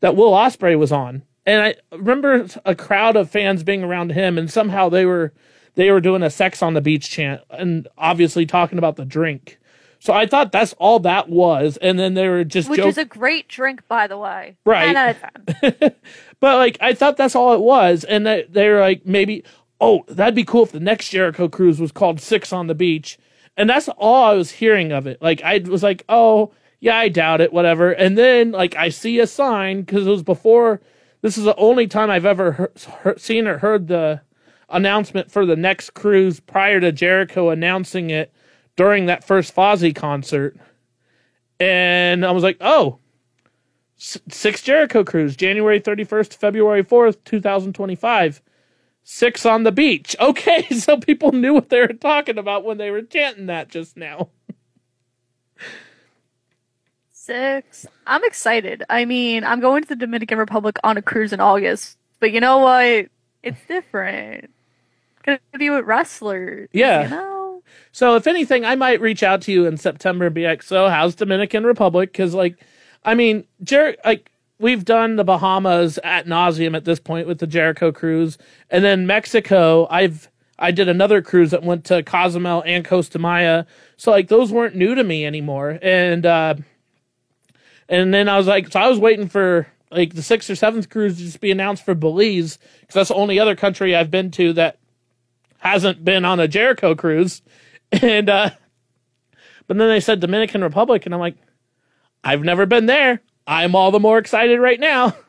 that Will Ospreay was on, and I remember a crowd of fans being around him, and somehow they were they were doing a sex on the beach chant, and obviously talking about the drink. So I thought that's all that was, and then they were just Which joking. is a great drink, by the way. Right. 9 out of 10. but like I thought that's all it was, and they they're like maybe oh that'd be cool if the next Jericho cruise was called Six on the Beach, and that's all I was hearing of it. Like I was like oh yeah I doubt it whatever, and then like I see a sign because it was before. This is the only time I've ever seen or heard the announcement for the next cruise prior to Jericho announcing it during that first Fozzy concert. And I was like, oh, six Jericho cruise, January 31st February 4th, 2025. Six on the beach. Okay, so people knew what they were talking about when they were chanting that just now. Six. I'm excited. I mean, I'm going to the Dominican Republic on a cruise in August, but you know what? It's different. Gonna be with wrestlers. Yeah. You know? So if anything, I might reach out to you in September and be like, so how's Dominican Republic? Because like, I mean, Jer- like we've done the Bahamas at nauseum at this point with the Jericho cruise, and then Mexico. I've I did another cruise that went to Cozumel and Costa Maya, so like those weren't new to me anymore, and uh, and then I was like, so I was waiting for like the sixth or seventh cruise to just be announced for Belize because that's the only other country I've been to that hasn't been on a Jericho cruise. And uh but then they said Dominican Republic and I'm like I've never been there. I'm all the more excited right now.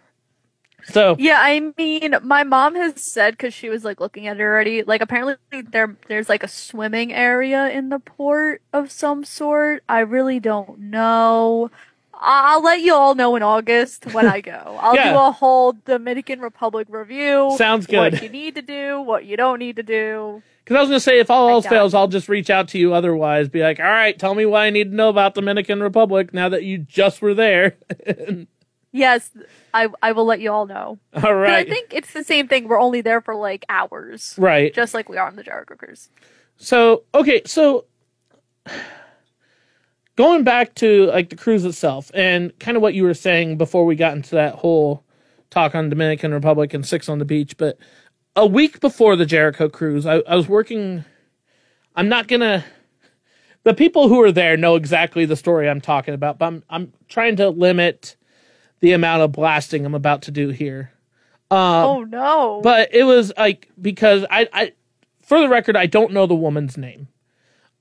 So Yeah, I mean, my mom has said because she was like looking at it already. Like, apparently there there's like a swimming area in the port of some sort. I really don't know. I'll let you all know in August when I go. I'll Yeah. do a whole Dominican Republic review. Sounds good. What you need to do, what you don't need to do. Because I was going to say, if all else fails. I'll just reach out to you otherwise. Be like, all right, tell me what I need to know about Dominican Republic now that you just were there. Yes, I I will let you all know. All right. I think it's the same thing. We're only there for like hours, right. just like we are on the Jericho cruise. So, okay, so going back to like the cruise itself and kind of what you were saying before we got into that whole talk on Dominican Republic and six on the beach, but a week before the Jericho cruise, I, I was working. I'm not gonna. The people who are there know exactly the story I'm talking about, but I'm I'm trying to limit the amount of blasting I'm about to do here. Um, oh no! But it was like because I, I, for the record, I don't know the woman's name.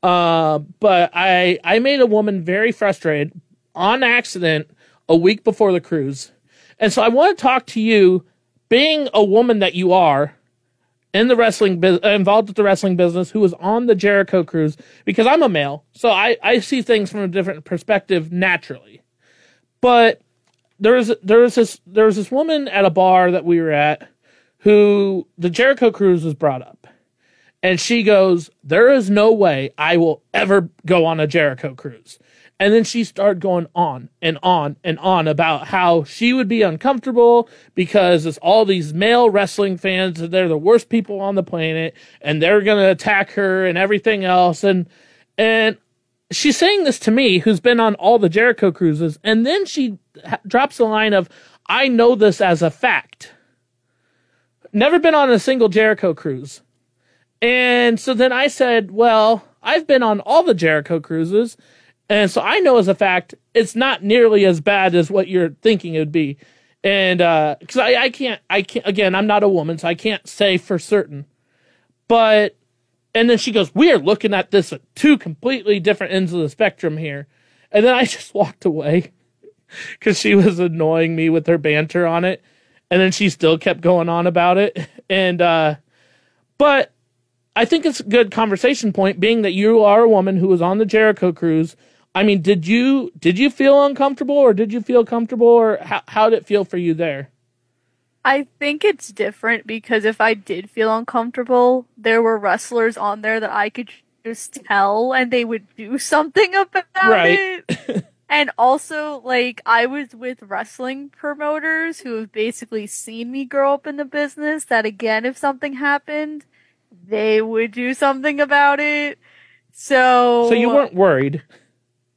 Uh, but I, I made a woman very frustrated on accident a week before the cruise, and so I want to talk to you, being a woman that you are, in the wrestling bus uh, involved with the wrestling business who was on the Jericho cruise because I'm a male, so I I see things from a different perspective naturally. But there was there was this there was this woman at a bar that we were at who the Jericho cruise was brought up. And she goes, There is no way I will ever go on a Jericho cruise. And then she started going on and on and on about how she would be uncomfortable because it's all these male wrestling fans and they're the worst people on the planet and they're going to attack her and everything else. And, and she's saying this to me, who's been on all the Jericho cruises. And then she ha- drops the line of, I know this as a fact. Never been on a single Jericho cruise. And so then I said, well, I've been on all the Jericho cruises. And so I know as a fact, it's not nearly as bad as what you're thinking it would be. And, uh, cause I, I can't, I can't, again, I'm not a woman, so I can't say for certain. But, and then she goes, we are looking at this at two completely different ends of the spectrum here. And then I just walked away because she was annoying me with her banter on it. And then she still kept going on about it. And, uh, but I think it's a good conversation point being that you are a woman who was on the Jericho cruise. I mean, did you did you feel uncomfortable or did you feel comfortable or how how did it feel for you there? I think it's different because if I did feel uncomfortable, there were wrestlers on there that I could just tell and they would do something about Right. it. and also, like, I was with wrestling promoters who have basically seen me grow up in the business that again, if something happened, they would do something about it. So, So you weren't worried.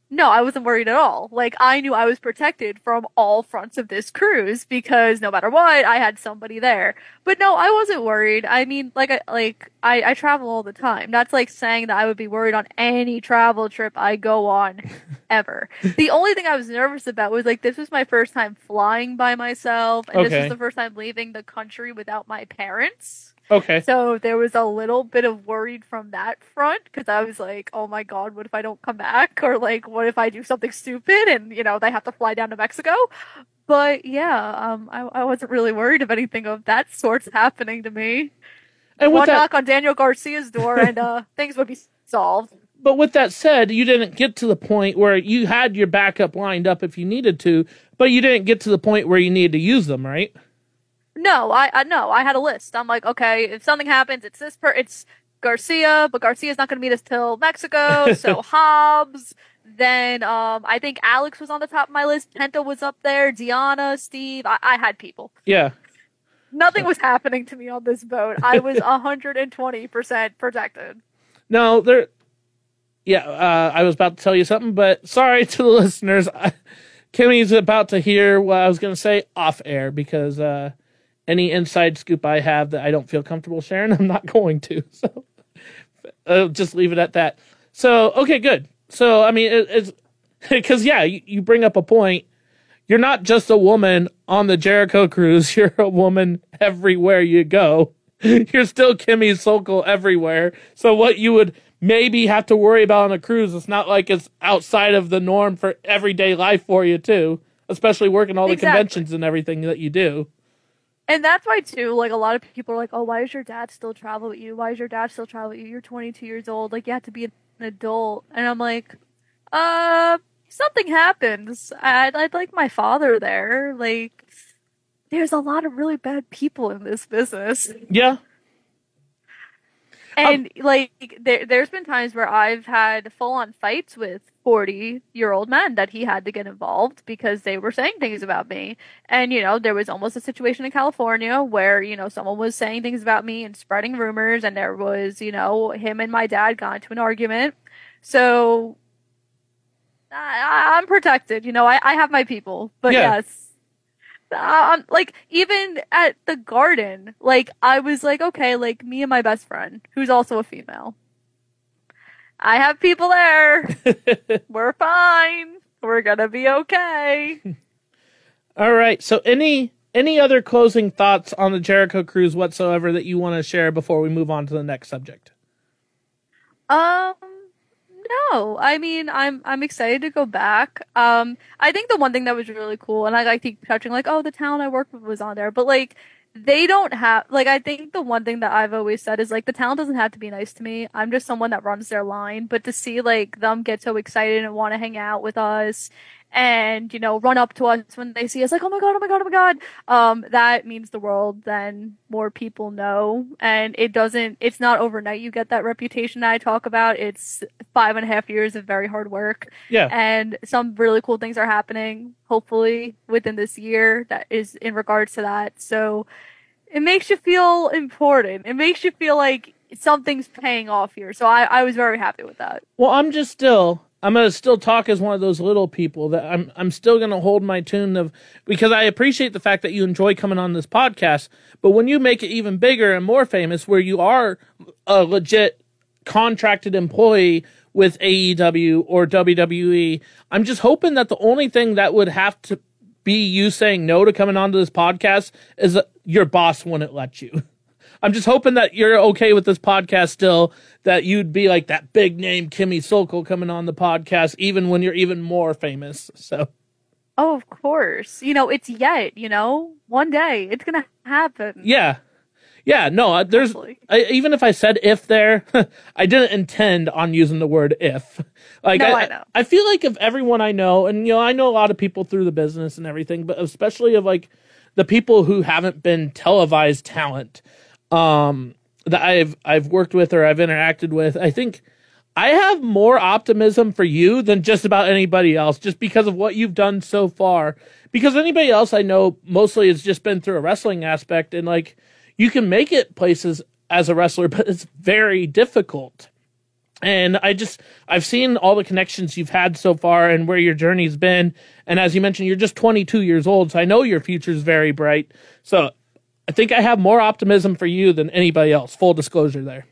no, I wasn't worried at all. Like I knew I was protected from all fronts of this cruise because no matter what, I had somebody there. But no, I wasn't worried. I mean, like I like I, I travel all the time. That's like saying that I would be worried on any travel trip I go on ever. the only thing I was nervous about was like this was my first time flying by myself and this was the first time leaving the country without my parents. Okay. So there was a little bit of worried from that front because I was like, oh my god, what if I don't come back? Or like, what if I do something stupid and, you know, they have to fly down to Mexico? But yeah, um, I, I wasn't really worried of anything of that sorts happening to me. And One that knock on Daniel Garcia's door and uh, things would be solved. but with that said, you didn't get to the point where you had your backup lined up if you needed to, but you didn't get to the point where you needed to use them, right? No, I, I no, I had a list. I'm like, okay, if something happens, it's this per, it's Garcia, but Garcia's not going to meet us till Mexico. So Hobbs. Then um, I think Alex was on the top of my list. Penta was up there. Diana, Steve. I, I had people. Yeah. Nothing was happening to me on this boat. I was 120% protected. No, there. Yeah, uh, I was about to tell you something, but sorry to the listeners. I, Kimmy's about to hear what I was going to say off air because uh, any inside scoop I have that I don't feel comfortable sharing, I'm not going to. So uh, just leave it at that. So okay, good. So I mean, it, it's because yeah, you, you bring up a point. You're not just a woman on the Jericho cruise. You're a woman everywhere you go. You're still Kimmy Sokol everywhere. So what you would maybe have to worry about on a cruise, it's not like it's outside of the norm for everyday life for you too. Especially working all the Exactly. conventions and everything that you do. And that's why too, like a lot of people are like, "Oh, why does your dad still travel with you? Why does your dad still travel with you? You're 22 years old. Like you have to be an adult." And I'm like, "Uh, something happens. I'd, I'd like my father there. Like, there's a lot of really bad people in this business, Yeah. Um, and like there, there's been times where I've had full-on fights with 40-year-old men that he had to get involved because they were saying things about me." And, you know, there was almost a situation in California where, you know, someone was saying things about me and spreading rumors, and there was, you know, him and my dad got into an argument. So I, I'm protected. You know, I, I have my people. But Yeah. yes. Um, like even at the garden, like I was like, okay, like me and my best friend, who's also a female. I have people there. We're fine. We're gonna be okay. All right. So any any other closing thoughts on the Jericho cruise whatsoever that you want to share before we move on to the next subject? Um, no. I mean, I'm I'm excited to go back. Um, I think the one thing that was really cool, and I, I keep touching like, oh, the town I worked with was on there, but like they don't have like I think the one thing that I've always said is like the talent doesn't have to be nice to me. I'm just someone that runs their line, but to see like them get so excited and want to hang out with us and you know run up to us when they see us like oh my god oh my god oh my god. Um that means the world then more people know. And it doesn't it's not overnight you get that reputation that i talk about. It's five and a half years of very hard work. Yeah. and some really cool things are happening hopefully within this year that is in regards to that. So it makes you feel important. It makes you feel like something's paying off here. So i, I was very happy with that. Well, I'm just still I'm gonna still talk as one of those little people that I'm I'm still gonna hold my tune of because I appreciate the fact that you enjoy coming on this podcast, but when you make it even bigger and more famous, where you are a legit contracted employee with AEW or WWE, I'm just hoping that the only thing that would have to be you saying no to coming onto this podcast is your boss wouldn't let you. I'm just hoping that you're okay with this podcast still, that you'd be like that big name Kimmy Sokol coming on the podcast, even when you're even more famous. So, Oh, of course. You know, it's yet, you know, one day it's going to happen. yeah. Yeah, no, there's, I, even if I said if there, I didn't intend on using the word if. Like, No, I, I know. I feel like if everyone I know, and you know, I know a lot of people through the business and everything, but especially of like the people who haven't been televised talent, um, that I've I've worked with or I've interacted with, I think I have more optimism for you than just about anybody else, just because of what you've done so far. Because anybody else I know mostly has just been through a wrestling aspect, and like you can make it places as a wrestler, but it's very difficult. And I just I've seen all the connections you've had so far and where your journey's been. And as you mentioned, you're just 22 years old, so I know your future's very bright. So I think I have more optimism for you than anybody else. Full disclosure there.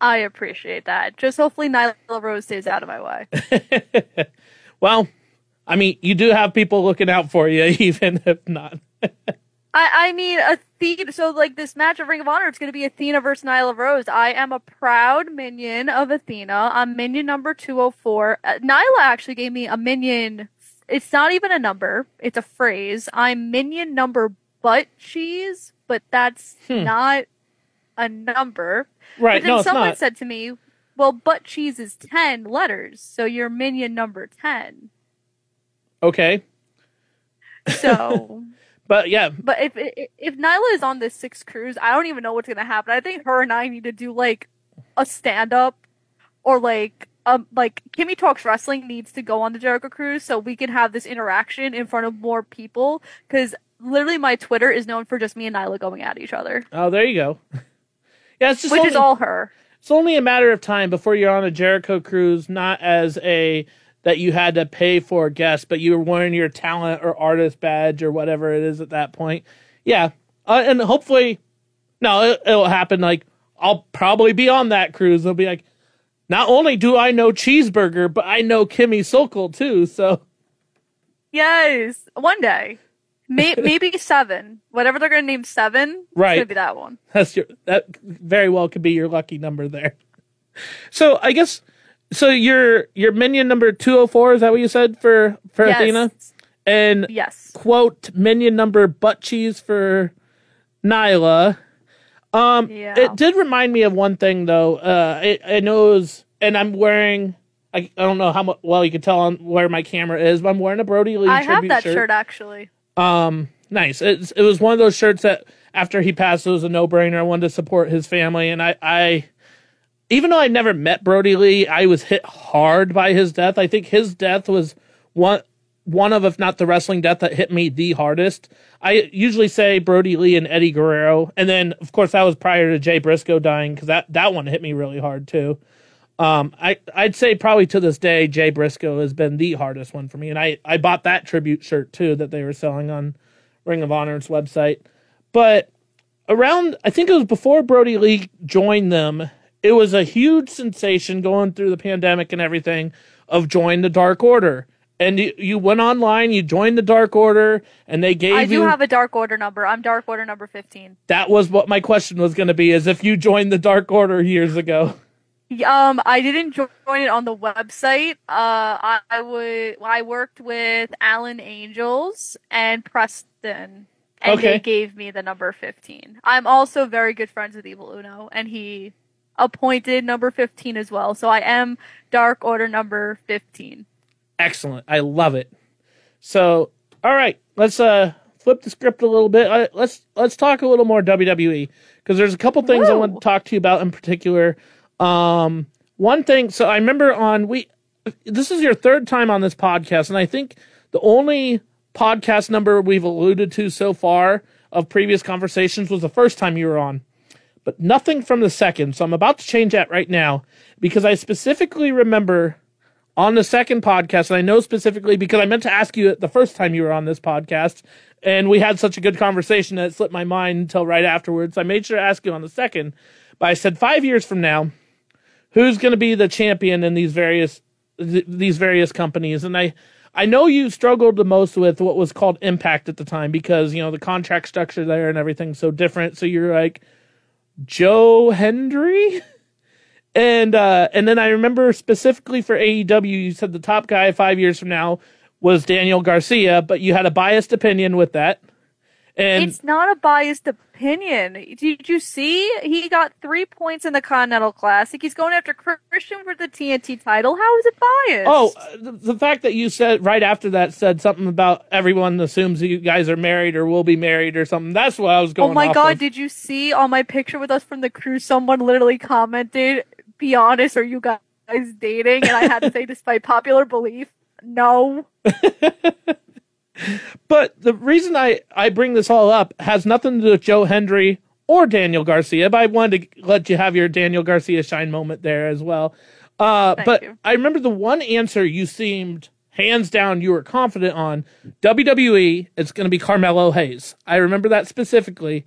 I appreciate that. Just hopefully Nyla Rose stays out of my way. Well, I mean, you do have people looking out for you, even if not. I, I mean, Athena. So, like this match of Ring of Honor, it's going to be Athena versus Nyla Rose. I am a proud minion of Athena. I'm minion number 204. Uh, Nyla actually gave me a minion. It's not even a number, it's a phrase. I'm minion number butt cheese, but that's not a number. Right? But then No, it's someone not. said to me, well, butt cheese is 10 letters, so you're minion number 10. Okay, So. but yeah, But if if, if Nyla is on this six cruise, I don't even know what's gonna happen. I think her and I need to do like a stand up or like um like Kimmy Talks Wrestling needs to go on the Jericho cruise so we can have this interaction in front of more people because literally my Twitter is known for just me and Nyla going at each other, oh, there you go. Yeah, it's just which only, is all her. it's only a matter of time before you're on a Jericho cruise, not as a that you had to pay for guest, but you were wearing your talent or artist badge or whatever it is at that point. Yeah, uh, and hopefully, no, it, it'll happen. Like I'll probably be on that cruise. They'll be like, not only do I know Cheeseburger, but I know Kimmy Sokol too. So Yes, one day. May- maybe seven. Whatever they're gonna name seven, Right. it's be that one. That's your that very well could be your lucky number there. So I guess so your your minion number two oh four is that what you said for for Yes. Athena? And Yes. quote minion number butt cheese for Nyla. Um Yeah. it did remind me of one thing though. Uh I, I know it was and I'm wearing I, I don't know how well you can tell on where my camera is, but I'm wearing a Brodie Lee I have that shirt. shirt actually. Um, nice. It's, it was one of those shirts that after he passed, it was a no brainer. I wanted to support his family, and I, I, even though I never met Brodie Lee, I was hit hard by his death. I think his death was one one of, if not the wrestling death that hit me the hardest. I usually say Brodie Lee and Eddie Guerrero, and then of course that was prior to Jay Briscoe dying because that that one hit me really hard too. Um, I I'd say probably to this day Jay Briscoe has been the hardest one for me, and I I bought that tribute shirt too that they were selling on Ring of Honor's website. But around I think it was before Brodie Lee joined them, it was a huge sensation going through the pandemic and everything of join the Dark Order. And you, you went online, you joined the Dark Order, and they gave you I do you have a Dark Order number. I'm Dark Order number 15. that was what my question was going to be: is if you joined the Dark Order years ago. Um, I didn't join it on the website. Uh, I, I would, I worked with Alan Angels and Preston. and Okay. they gave me the number 15. I'm also very good friends with Evil Uno, and he appointed number 15 as well. So I am Dark Order number 15. Excellent. I love it. So, all right, let's uh flip the script a little bit. Uh, let's let's talk a little more WWE because there's a couple things I want to talk to you about in particular. Um, one thing. So I remember on we. This is your third time on this podcast, and I think the only podcast number we've alluded to so far of previous conversations was the first time you were on but nothing from the second. So I'm about to change that right now because I specifically remember on the second podcast, and I know specifically because I meant to ask you the first time you were on this podcast, and we had such a good conversation that it slipped my mind until right afterwards. I made sure to ask you on the second, but I said five years from now, who's going to be the champion in these various th- these various companies? And I I know you struggled the most with what was called Impact at the time because you know the contract structure there and everything's so different. So you're like Joe Hendry. And uh, and then I remember specifically for AEW, you said the top guy five years from now was Daniel Garcia, but you had a biased opinion with that. And it's not a biased opinion. Did you see? He got three points in the Continental Classic. He's going after Christian for the TNT title. How is it biased? oh, uh, the, the fact that you said right after that said something about everyone assumes you guys are married or will be married or something. That's what I was going. Oh my god, of. did you see on my picture with us from the cruise? Someone literally commented, Be honest, are you guys dating? And I had to say, despite popular belief, no. But the reason I, I bring this all up has nothing to do with Joe Hendry or Daniel Garcia, but I wanted to let you have your Daniel Garcia shine moment there as well. Uh, but you. I remember the one answer you seemed hands down you were confident on WWE. It's going to be Carmelo Hayes. I remember that specifically.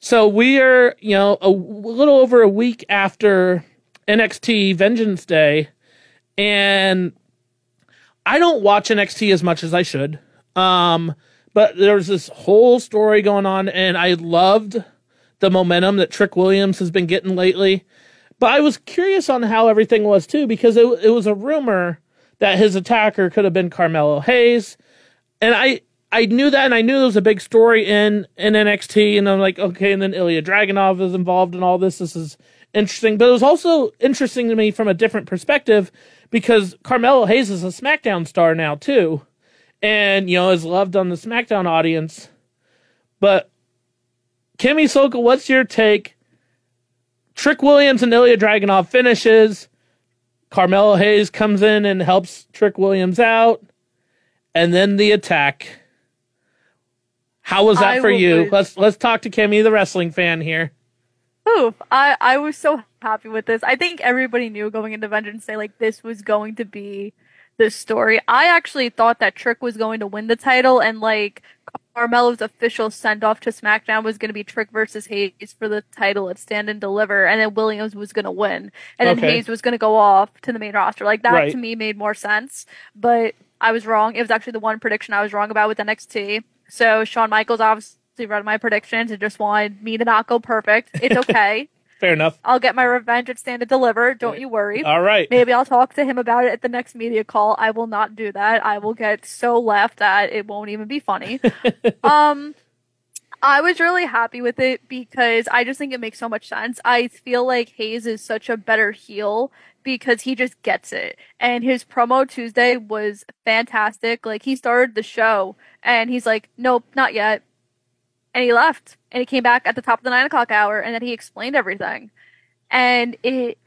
So we are, you know, a little over a week after NXT Vengeance Day, and I don't watch NXT as much as I should. Um, but there's this whole story going on, and I loved the momentum that Trick Williams has been getting lately. But I was curious on how everything was too, because it, it was a rumor that his attacker could have been Carmelo Hayes, and I I knew that, and I knew there was a big story in in NXT, and I'm like, okay, and then Ilya Dragunov is involved in all this. This is interesting, but it was also interesting to me from a different perspective because Carmelo Hayes is a SmackDown star now too, and you know is loved on the SmackDown audience. But Kimmy Sokol, what's your take? Trick Williams and Ilya Dragunov finishes. Carmelo Hayes comes in and helps Trick Williams out, and then the attack. How was that I for you? be- Let's let's talk to Kimmy, the wrestling fan here. Oof. I, I was so happy with this. I think everybody knew going into Vengeance Day, like, this was going to be the story. I actually thought that Trick was going to win the title, and, like, Carmelo's official send off to SmackDown was going to be Trick versus Hayes for the title at Stand and Deliver, and then Williams was going to win. And then Okay. Hayes was going to go off to the main roster. Like, that Right. to me made more sense. But I was wrong. It was actually the one prediction I was wrong about with NXT. So Shawn Michaels obviously read my predictions and just wanted me to not go perfect. It's okay. Fair enough. I'll get my revenge at Stand and Deliver. Don't you worry. All right. Maybe I'll talk to him about it at the next media call. I will not do that. I will get so left that it won't even be funny. um, I was really happy with it because I just think it makes so much sense. I feel like Hayes is such a better heel because he just gets it. And his promo Tuesday was fantastic. Like he started the show and he's like, Nope, not yet. And he left. And he came back at the top of the nine o'clock hour and then he explained everything. And it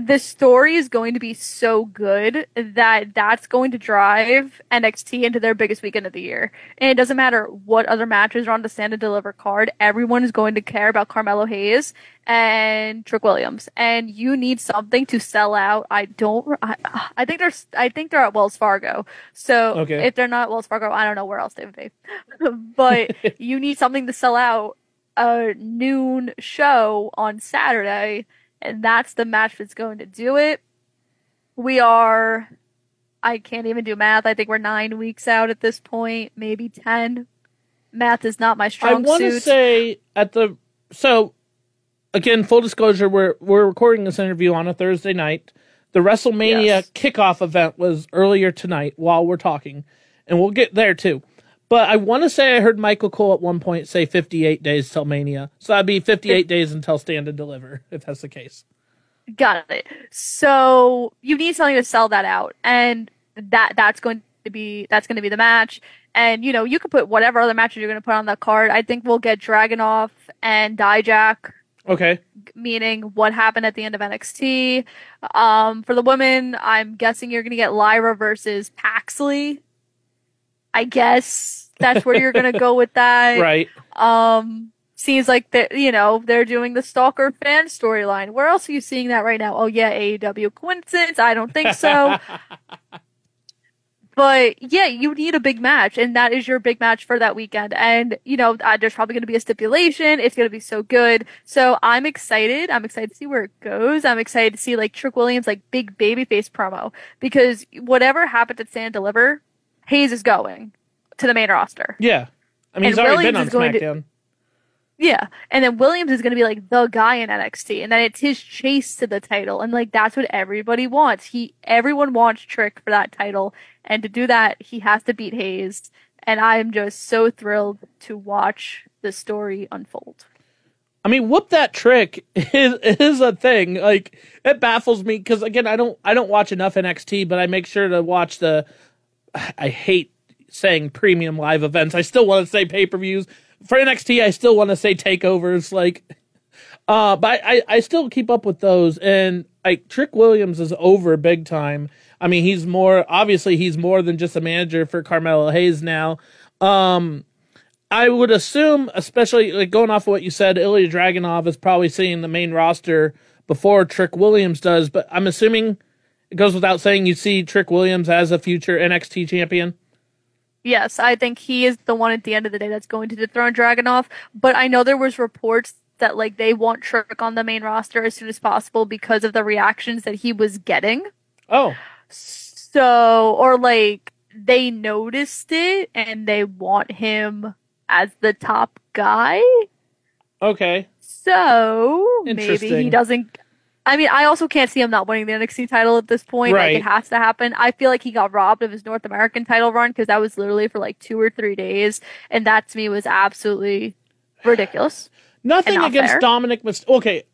the story is going to be so good that that's going to drive NXT into their biggest weekend of the year. And it doesn't matter what other matches are on the stand and deliver card. Everyone is going to care about Carmelo Hayes and Trick Williams. And you need something to sell out. I don't, I, I think they're, I think they're at Wells Fargo. So Okay. if they're not at Wells Fargo, I don't know where else they would be. but you need something to sell out a noon show on Saturday and that's the match that's going to do it. We are, I can't even do math. I think we're nine weeks out at this point, maybe 10. Math is not my strongest. I strong want to say at the so again, full disclosure, we're we're recording this interview on a Thursday night. The WrestleMania Yes. kickoff event was earlier tonight while we're talking, and we'll get there too. But I want to say I heard Michael Cole at one point say 58 days till Mania. So that'd be 58 days until Stand and Deliver, if that's the case. Got it. So you need something to sell that out, and that that's going to be that's going to be the match. And you know you could put whatever other matches you're going to put on that card. I think we'll get Dragunov and Dijak, Okay. meaning what happened at the end of NXT. Um, for the women, I'm guessing you're going to get Lyra versus Paxley. I guess that's where you're going to go with that. Right. Um, seems like that you know they're doing the stalker fan storyline. Where else are you seeing that right now? Oh yeah, AEW coincidence? I don't think so. but yeah, you need a big match, and that is your big match for that weekend. And you know, uh, there's probably going to be a stipulation. It's going to be so good. So I'm excited. I'm excited to see where it goes. I'm excited to see like Trick Williams like big babyface promo because whatever happened at Stand Deliver, Hayes is going to the main roster. Yeah. I mean, And he's already Williams been on going to- Yeah. And then Williams is going to be like the guy in NXT. And then it's his chase to the title. And like, that's what everybody wants. He, everyone wants Trick for that title. And to do that, he has to beat Hayes. And I am just so thrilled to watch the story unfold. I mean, whoop that trick is is a thing. Like it baffles me because again, I don't I don't watch enough NXT, but I make sure to watch the. I hate saying premium live events. I still want to say pay per views for NXT. I still want to say takeovers. Like, uh, but I I still keep up with those. And like Trick Williams is over big time. I mean, he's more obviously he's more than just a manager for Carmelo Hayes now. Um, I would assume, especially like going off of what you said, Ilya Dragunov is probably seeing the main roster before Trick Williams does. But I'm assuming it goes without saying you see Trick Williams as a future NXT champion. Yes, I think he is the one at the end of the day that's going to dethrone Dragunov. But I know there was reports that like they want Trick on the main roster as soon as possible because of the reactions that he was getting. Oh, So, or like they noticed it and they want him as the top guy. okay. So maybe he doesn't. I mean, I also can't see him not winning the NXT title at this point. Right. Like it has to happen. I feel like he got robbed of his North American title run because that was literally for like two or three days, and that to me was absolutely ridiculous. Nothing not against fair. Dominic. Okay,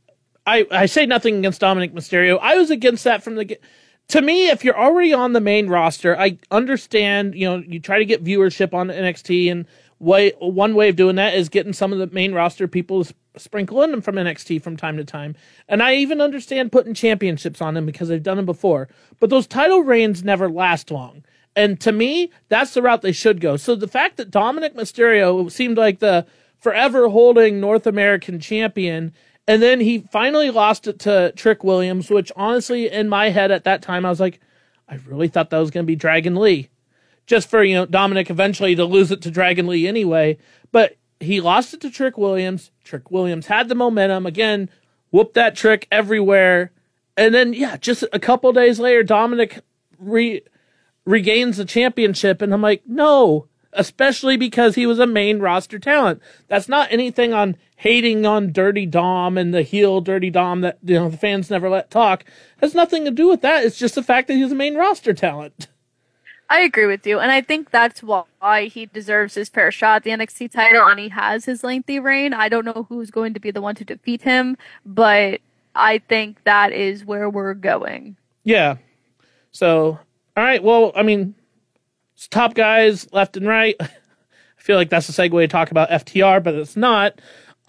I, I say nothing against Dominic Mysterio. I was against that from the get. To me, if you're already on the main roster, I understand. You know, you try to get viewership on NXT, and way one way of doing that is getting some of the main roster people to s- sprinkle in them from NXT from time to time. And I even understand putting championships on them because they've done them before. But those title reigns never last long. And to me, that's the route they should go. So the fact that Dominic Mysterio seemed like the forever holding North American champion, and then he finally lost it to Trick Williams, which honestly, in my head at that time, I was like, I really thought that was going to be Dragon Lee. Just for, you know, Dominic eventually to lose it to Dragon Lee anyway. But he lost it to Trick Williams. Trick Williams had the momentum. Again, whooped that trick everywhere. And then, yeah, just a couple days later, Dominic re- regains the championship. And I'm like, no, especially because he was a main roster talent. That's not anything on hating on Dirty Dom and the heel Dirty Dom that, you know, the fans never let talk. It has nothing to do with that. It's just the fact that he's a main roster talent. I agree with you, and I think that's why he deserves his fair shot at the NXT title, and he has his lengthy reign. I don't know who's going to be the one to defeat him, but I think that is where we're going. Yeah. So, all right. Well, I mean, top guys left and right. I feel like that's a segue to talk about FTR, but it's not.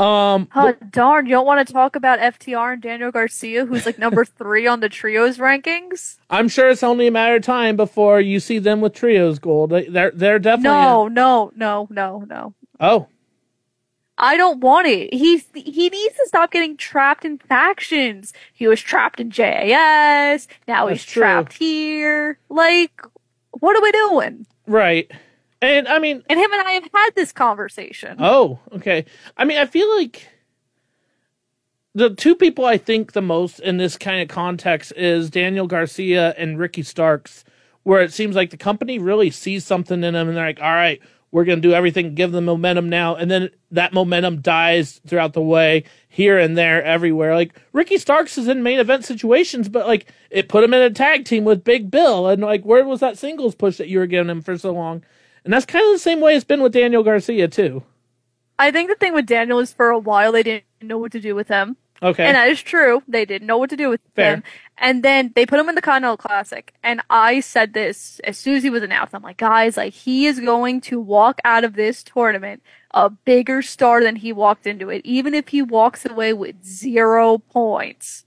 Um, Oh, darn, you don't want to talk about FTR and Daniel Garcia, who's like number three on the trios rankings? I'm sure it's only a matter of time before you see them with trios gold. They- They're they're definitely No, no, no, no, no. oh I don't want it. He's he needs to stop getting trapped in factions. He was trapped in JAS. Now That's he's true. trapped here. Like, what are we doing? right. And I mean, And him and I have had this conversation. oh okay. I mean, I feel like the two people I think the most in this kind of context is Daniel Garcia and Ricky Starks, where it seems like the company really sees something in them and they're like, all right, we're going to do everything, give them momentum now. And then that momentum dies throughout the way here and there, everywhere. Like Ricky Starks is in main event situations, but like it put him in a tag team with Big Bill. And like, where was that singles push that you were giving him for so long? And that's kind of the same way it's been with Daniel Garcia too. I think the thing with Daniel is for a while they didn't know what to do with him. Okay. And that is true. They didn't know what to do with Fair. him. And then they put him in the Continental Classic. And I said this as soon as he was announced. I'm like, guys, like he is going to walk out of this tournament a bigger star than he walked into it, even if he walks away with zero points.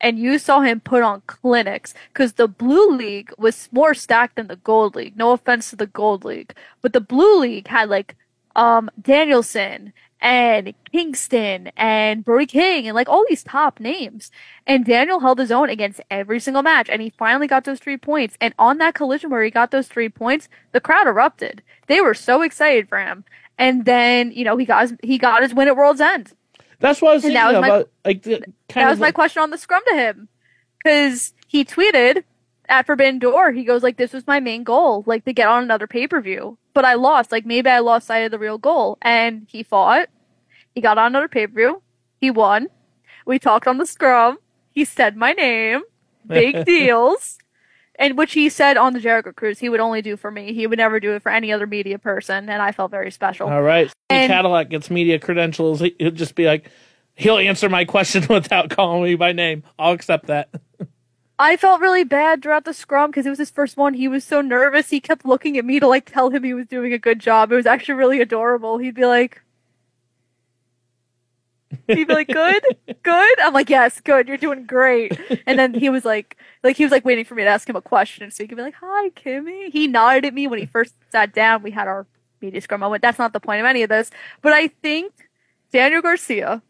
And you saw him put on clinics because the blue league was more stacked than the gold league. No offense to the gold league, but the blue league had like um Danielson and Kingston and Brody King and like all these top names. And Daniel held his own against every single match and he finally got those three points. And on that collision where he got those three points, the crowd erupted. They were so excited for him. And then, you know, he got his, he got his win at World's End. That's what I was thinking that was my- like the That was my question on the scrum to him. Cause he tweeted at Forbidden Door, he goes like, this was my main goal, like to get on another pay-per-view. But I lost, like maybe I lost sight of the real goal. And he fought. He got on another pay-per-view. He won. We talked on the scrum. He said my name. Big deals. And which he said on the Jericho Cruise, he would only do for me. He would never do it for any other media person. And I felt very special. All right. And- Cadillac gets media credentials. he- He'll just be like, he'll answer my question without calling me by name. I'll accept that. I felt really bad throughout the scrum because it was his first one. He was so nervous. He kept looking at me to like tell him he was doing a good job. It was actually really adorable. He'd be like, he'd be like, good, good. I'm like, yes, good. You're doing great. And then he was like, like he was like waiting for me to ask him a question so he could be like, hi, Kimmy. He nodded at me when he first sat down. We had our media scrum moment. That's not the point of any of this, but I think Daniel Garcia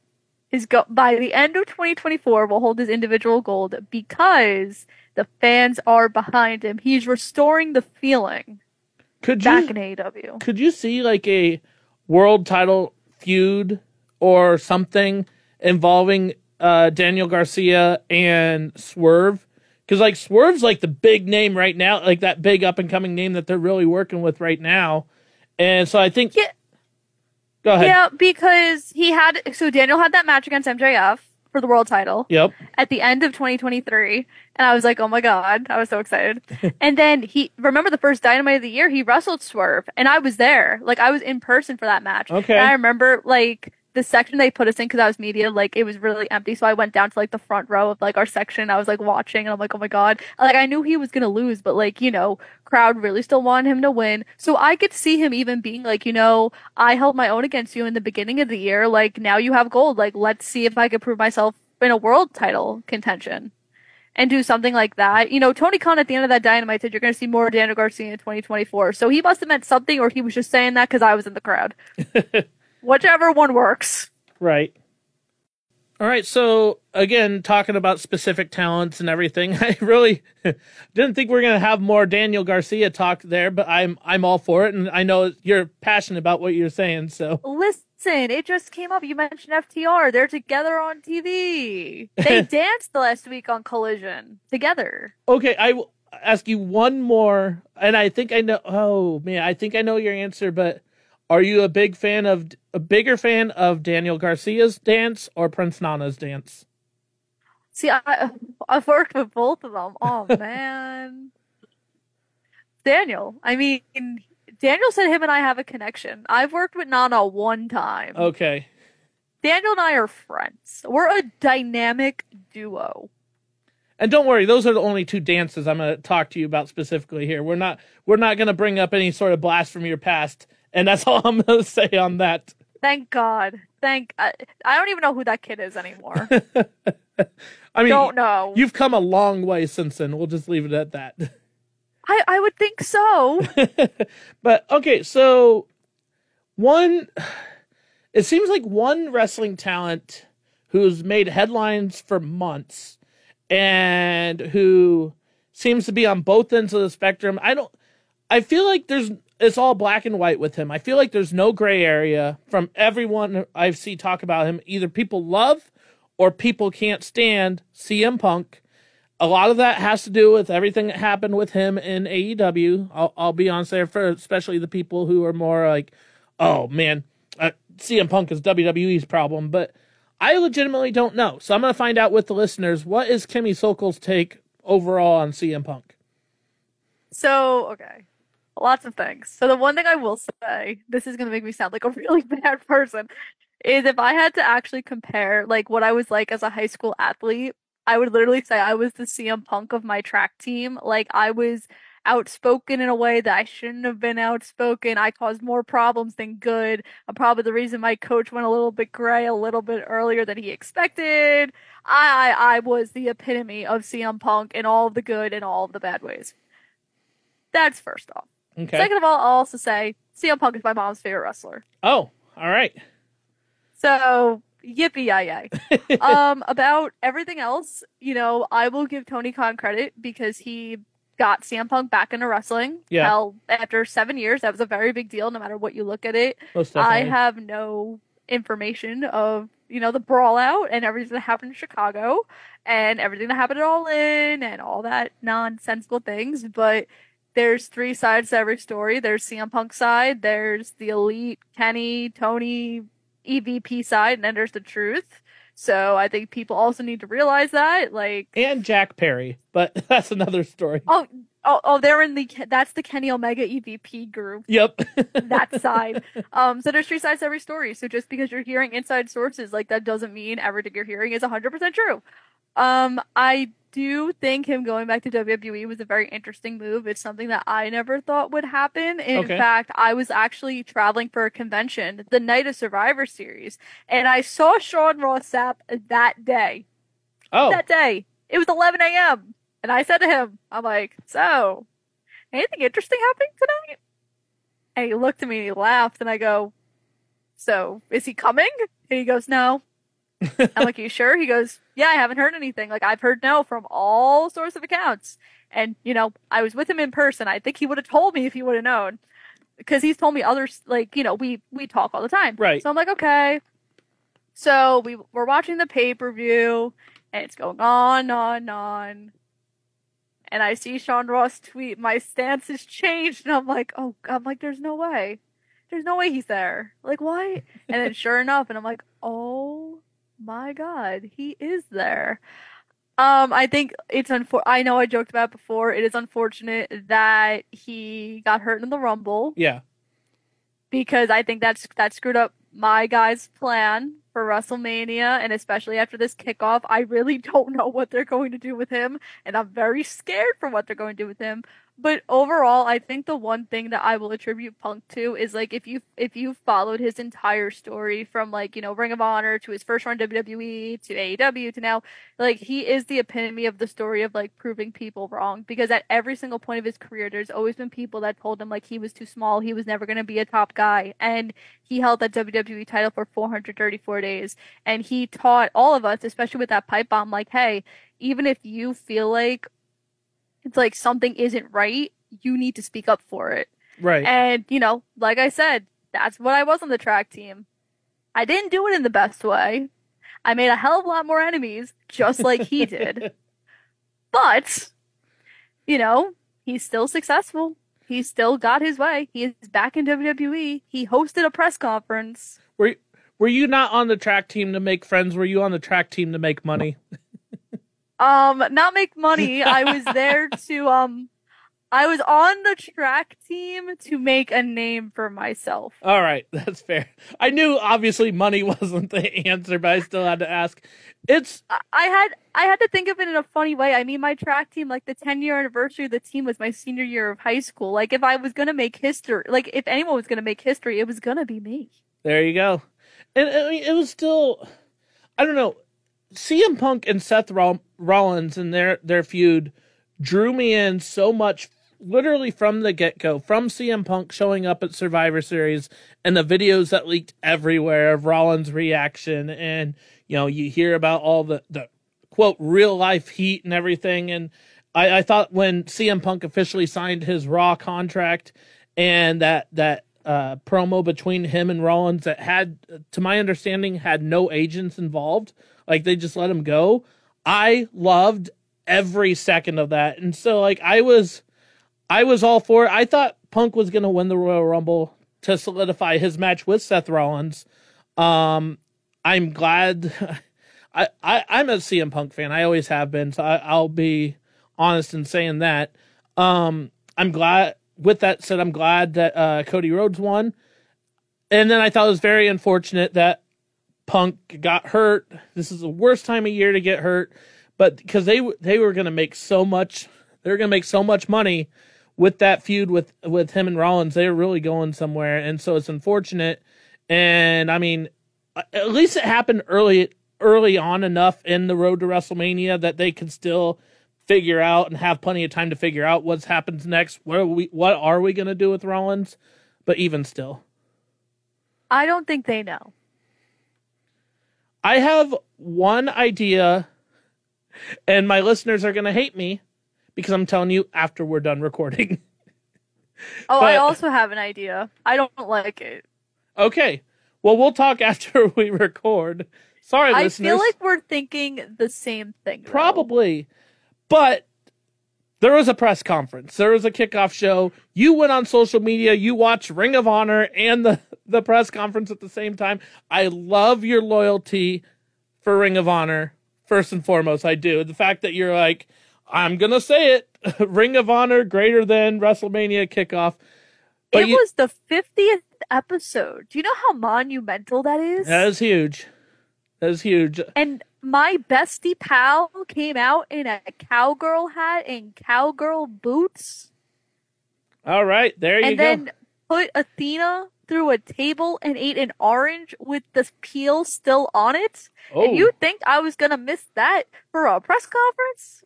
is go by the end of 2024 will hold his individual gold because the fans are behind him. He's restoring the feeling Could you, back in AEW. could you see like a world title feud or something involving uh, Daniel Garcia and Swerve? Because like Swerve's like the big name right now, like that big up and coming name that they're really working with right now. And so I think. Yeah. Go ahead. Yeah, because he had so Daniel had that match against MJF for the world title Yep. at the end of 2023, and I was like, oh my god, I was so excited. and then he remember the first Dynamite of the year, he wrestled Swerve, and I was there, like I was in person for that match. Okay. And I remember like the section they put us in because I was media, like it was really empty. So I went down to like the front row of like our section. I was like watching, and I'm like, oh my god, like I knew he was gonna lose, but like you know, crowd really still wanted him to win. So I could see him even being like, you know, I held my own against you in the beginning of the year. Like now you have gold. Like let's see if I could prove myself in a world title contention. And do something like that. You know, Tony Khan at the end of that dynamite said you're going to see more Daniel Garcia in 2024. So he must have meant something, or he was just saying that because I was in the crowd. Whichever one works. Right. All right. So again, talking about specific talents and everything, I really didn't think we are gonna have more Daniel Garcia talk there, but I'm I'm all for it, and I know you're passionate about what you're saying. So Listen, it just came up. You mentioned FTR. They're together on TV. They danced last week on Collision together. okay, I will ask you one more, and I think I know. Oh man, I think I know your answer, but. Are you a big fan of a bigger fan of Daniel Garcia's dance or Prince Nana's dance? See, I, I've worked with both of them. Oh man, Daniel. I mean, Daniel said him and I have a connection. I've worked with Nana one time. Okay. Daniel and I are friends. We're a dynamic duo. And don't worry, those are the only two dances I'm going to talk to you about specifically here. We're not we're not going to bring up any sort of blast from your past, and that's all I'm going to say on that. Thank God. Thank. I, I don't even know who that kid is anymore. I mean, don't know. you've come a long way since then. We'll just leave it at that. I I would think so. but okay, so one it seems like one wrestling talent who's made headlines for months and who seems to be on both ends of the spectrum. I don't I feel like there's it's all black and white with him. I feel like there's no gray area from everyone I've seen talk about him. Either people love or people can't stand CM Punk. A lot of that has to do with everything that happened with him in AEW. I'll, I'll be honest there for especially the people who are more like, oh man, uh, CM Punk is WWE's problem. But I legitimately don't know. So I'm going to find out with the listeners what is Kimmy Sokol's take overall on CM Punk. So okay, Lots of things. So the one thing I will say, this is gonna make me sound like a really bad person, is if I had to actually compare like what I was like as a high school athlete, I would literally say I was the CM Punk of my track team. Like I was outspoken in a way that I shouldn't have been outspoken. I caused more problems than good. I'm probably the reason my coach went a little bit gray a little bit earlier than he expected. I I, I was the epitome of CM Punk in all of the good and all of the bad ways. That's first off. Okay. Second of all, I'll also say CM Punk is my mom's favorite wrestler. oh, all right. So yippee yay yay. um, about everything else, you know, I will give Tony Khan credit because he got CM Punk back into wrestling. Yeah. Hell, after seven years, that was a very big deal, no matter what you look at it. Most I have no information of you know the brawl out and everything that happened in Chicago and everything that happened at All In and all that nonsensical things, but there's three sides to every story. There's CM Punk side, there's the elite Kenny, Tony, EVP side, and then there's the truth. So I think people also need to realize that, like, and Jack Perry, but that's another story. oh, oh, oh, they're in the that's the Kenny Omega EVP group. Yep. that side. Um, so there's three sides to every story. So just because you're hearing inside sources, like that doesn't mean everything you're hearing is 100% true. Um, I do think him going back to WWE was a very interesting move. It's something that I never thought would happen. In Okay. fact, I was actually traveling for a convention the night of Survivor Series, and I saw Sean Ross Sapp that day. oh, That day. It was 11 a.m. And I said to him, I'm like, so, anything interesting happening tonight? And he looked at me and he laughed, and I go, so, is he coming? And he goes, no. I'm like, you sure? He goes, yeah, I haven't heard anything. Like, I've heard no from all sorts of accounts. And, you know, I was with him in person. I think he would have told me if he would have known. Because he's told me others, like, you know, we, we talk all the time. Right. So I'm like, okay. So we we're watching the pay per view, and it's going on, on, on. And I see Sean Ross tweet, "My stance has changed," and I'm like, "Oh, I'm like, there's no way, there's no way he's there. Like, why?" And then sure enough, and I'm like, "Oh my god, he is there." Um, I think it's unfor. I know I joked about it before. It is unfortunate that he got hurt in the Rumble yeah. because I think that's that screwed up my guys' plan for WrestleMania, and especially after this kickoff, I really don't know what they're going to do with him, and I'm very scared for what they're going to do with him. But overall, I think the one thing that I will attribute Punk to is like if you if you followed his entire story from like you know Ring of Honor to his first run WWE to AEW to now, like he is the epitome of the story of like proving people wrong. Because at every single point of his career, there's always been people that told him like he was too small, he was never going to be a top guy, and he held that WWE title for 434 days, and he taught all of us, especially with that pipe bomb, like hey, even if you feel like it's like something isn't right, you need to speak up for it. Right. And, you know, like I said, that's what I was on the track team. I didn't do it in the best way. I made a hell of a lot more enemies, just like he did. But, you know, he's still successful. He still got his way. He is back in WWE. He hosted a press conference. were Were you not on the track team to make friends? Were you on the track team to make money? Um, not make money. I was there to, um, I was on the track team to make a name for myself. All right, that's fair. I knew obviously money wasn't the answer, but I still had to ask. It's I- had I had to think of it in a funny way. I mean, my track team, like the 10 year anniversary of the team, was my senior year of high school. Like, if I was gonna make history, like if anyone was gonna make history, it was gonna be me. there you go. And I mean, it was still, I don't know. CM Punk and Seth Roll- Rollins and their their feud drew me in so much, literally from the get go. From CM Punk showing up at Survivor Series and the videos that leaked everywhere of Rollins' reaction, and you know you hear about all the the quote real life heat and everything. And I, I thought when CM Punk officially signed his Raw contract and that that uh, promo between him and Rollins that had, to my understanding, had no agents involved. Like they just let him go. I loved every second of that, and so like I was, I was all for it. I thought Punk was gonna win the Royal Rumble to solidify his match with Seth Rollins. Um, I'm glad. I, I I'm a CM Punk fan. I always have been. So I, I'll be honest in saying that. Um, I'm glad with that said, I'm glad that uh, Cody Rhodes won. And then I thought it was very unfortunate that Punk got hurt. This is the worst time of year to get hurt, but because they they were going to make so much, they were going to make so much money with that feud with with him and Rollins. They were really going somewhere, and so it's unfortunate. And I mean, at least it happened early early on enough in the road to WrestleMania that they could still figure out and have plenty of time to figure out what happens next. What are we what are we going to do with Rollins? But even still, I don't think they know. I have one idea and my listeners are going to hate me because I'm telling you after we're done recording. Oh, I also have an idea. I don't like it. okay. Well, we'll talk after we record. Sorry, I listeners. feel like we're thinking the same thing. though. Probably. But there was a press conference. There was a kickoff show. You went on social media. You watched Ring of Honor and the, the press conference at the same time. I love your loyalty for Ring of Honor. First and foremost, I do. The fact that you're like, I'm going to say it Ring of Honor greater than WrestleMania kickoff. But it you- was the 50th episode. Do you know how monumental that is? That is huge. That is huge. And my bestie pal came out in a cowgirl hat and cowgirl boots, All right. There you and go. And then put Athena through a table and ate an orange with the peel still on it. oh. And you think I was gonna miss that for a press conference?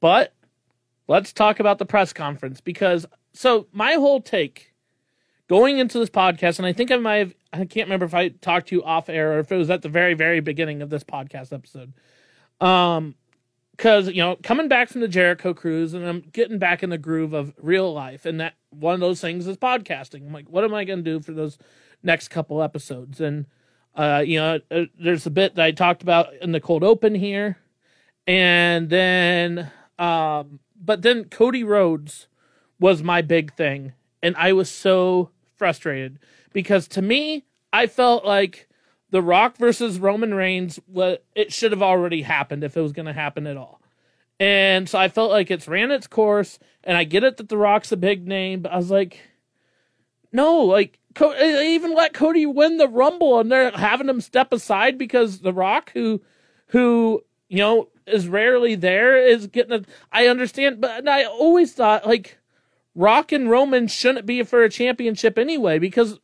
But let's talk about the press conference because so my whole take going into this podcast, and I think I might have I can't remember if I talked to you off air or if it was at the very, very beginning of this podcast episode. Um because you know, coming back from the Jericho cruise and I'm getting back in the groove of real life, and that one of those things is podcasting. I'm like, what am I going to do for those next couple episodes? And uh, you know, uh, there's a bit that I talked about in the cold open here, and then, um, but then Cody Rhodes was my big thing, and I was so frustrated because to me, I felt like the Rock versus Roman Reigns, it should have already happened if it was going to happen at all. And so I felt like it's ran its course, and I get it that The Rock's a big name, but I was like, no, like they even let Cody win the Rumble, and they're having him step aside because The Rock, who, who you know is rarely there, is getting a. I understand, but I always thought like Rock and Roman shouldn't be for a championship anyway because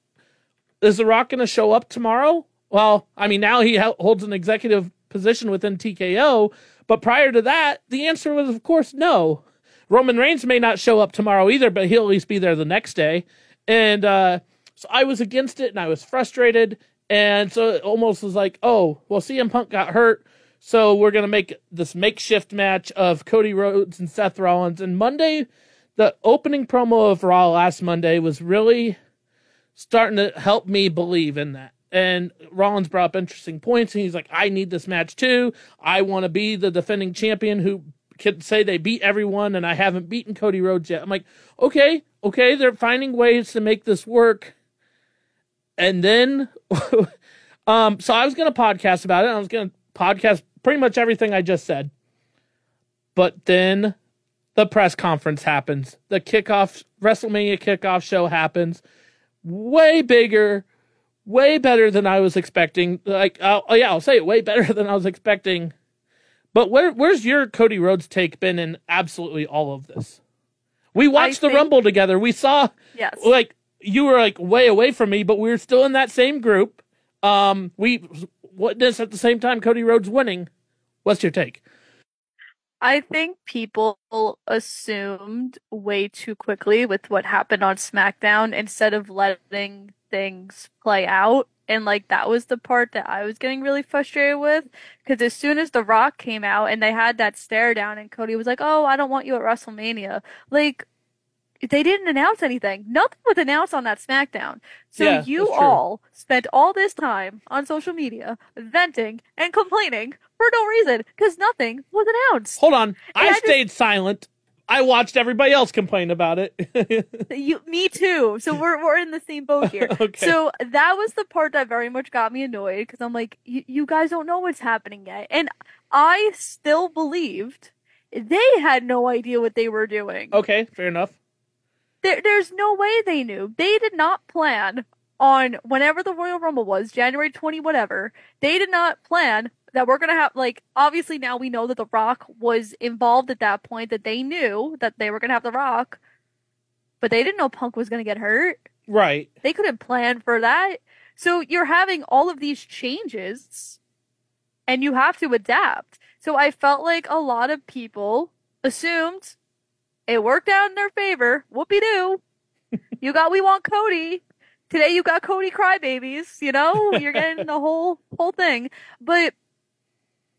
is The Rock going to show up tomorrow? Well, I mean, now he holds an executive position within TKO, but prior to that, the answer was, of course, no. Roman Reigns may not show up tomorrow either, but he'll at least be there the next day. And uh, so I was against it and I was frustrated. And so it almost was like, oh, well, CM Punk got hurt. So we're going to make this makeshift match of Cody Rhodes and Seth Rollins. And Monday, the opening promo of Raw last Monday was really starting to help me believe in that. And Rollins brought up interesting points, and he's like, I need this match too. I want to be the defending champion who can say they beat everyone, and I haven't beaten Cody Rhodes yet. I'm like, okay, okay, they're finding ways to make this work. And then, um, so I was going to podcast about it. I was going to podcast pretty much everything I just said. But then the press conference happens. The kickoff, WrestleMania kickoff show happens. Way bigger, way better than I was expecting. Like, oh yeah, I'll say it way better than I was expecting. But where, where's your Cody Rhodes take been in absolutely all of this? We watched the think- Rumble together. We saw Yes. like you were like way away from me, but we were still in that same group. Um, we witnessed at the same time Cody Rhodes winning. What's your take? I think people assumed way too quickly with what happened on SmackDown instead of letting things play out. And like that was the part that I was getting really frustrated with because as soon as The Rock came out and they had that stare down and Cody was like, "Oh, I don't want you at WrestleMania." Like they didn't announce anything. Nothing was announced on that SmackDown. So Yeah, you all spent all this time on social media venting and complaining for no reason because nothing was announced. Hold on. I, I just- stayed silent. I watched everybody else complain about it. You, me too. So we're we're in the same boat here. Okay. So that was the part that very much got me annoyed because I'm like, you guys don't know what's happening yet, and I still believed they had no idea what they were doing. okay, fair enough. There, there's no way they knew. They did not plan on whenever the Royal Rumble was, January 20, whatever. They did not plan that we're going to have, like, obviously now we know that The Rock was involved at that point, that they knew that they were going to have The Rock, but they didn't know Punk was going to get hurt. Right. They couldn't plan for that. So you're having all of these changes and you have to adapt. So I felt like a lot of people assumed it worked out in their favor. Whoopie doo. you got we want Cody. Today you got Cody crybabies, you know? You're getting the whole whole thing. But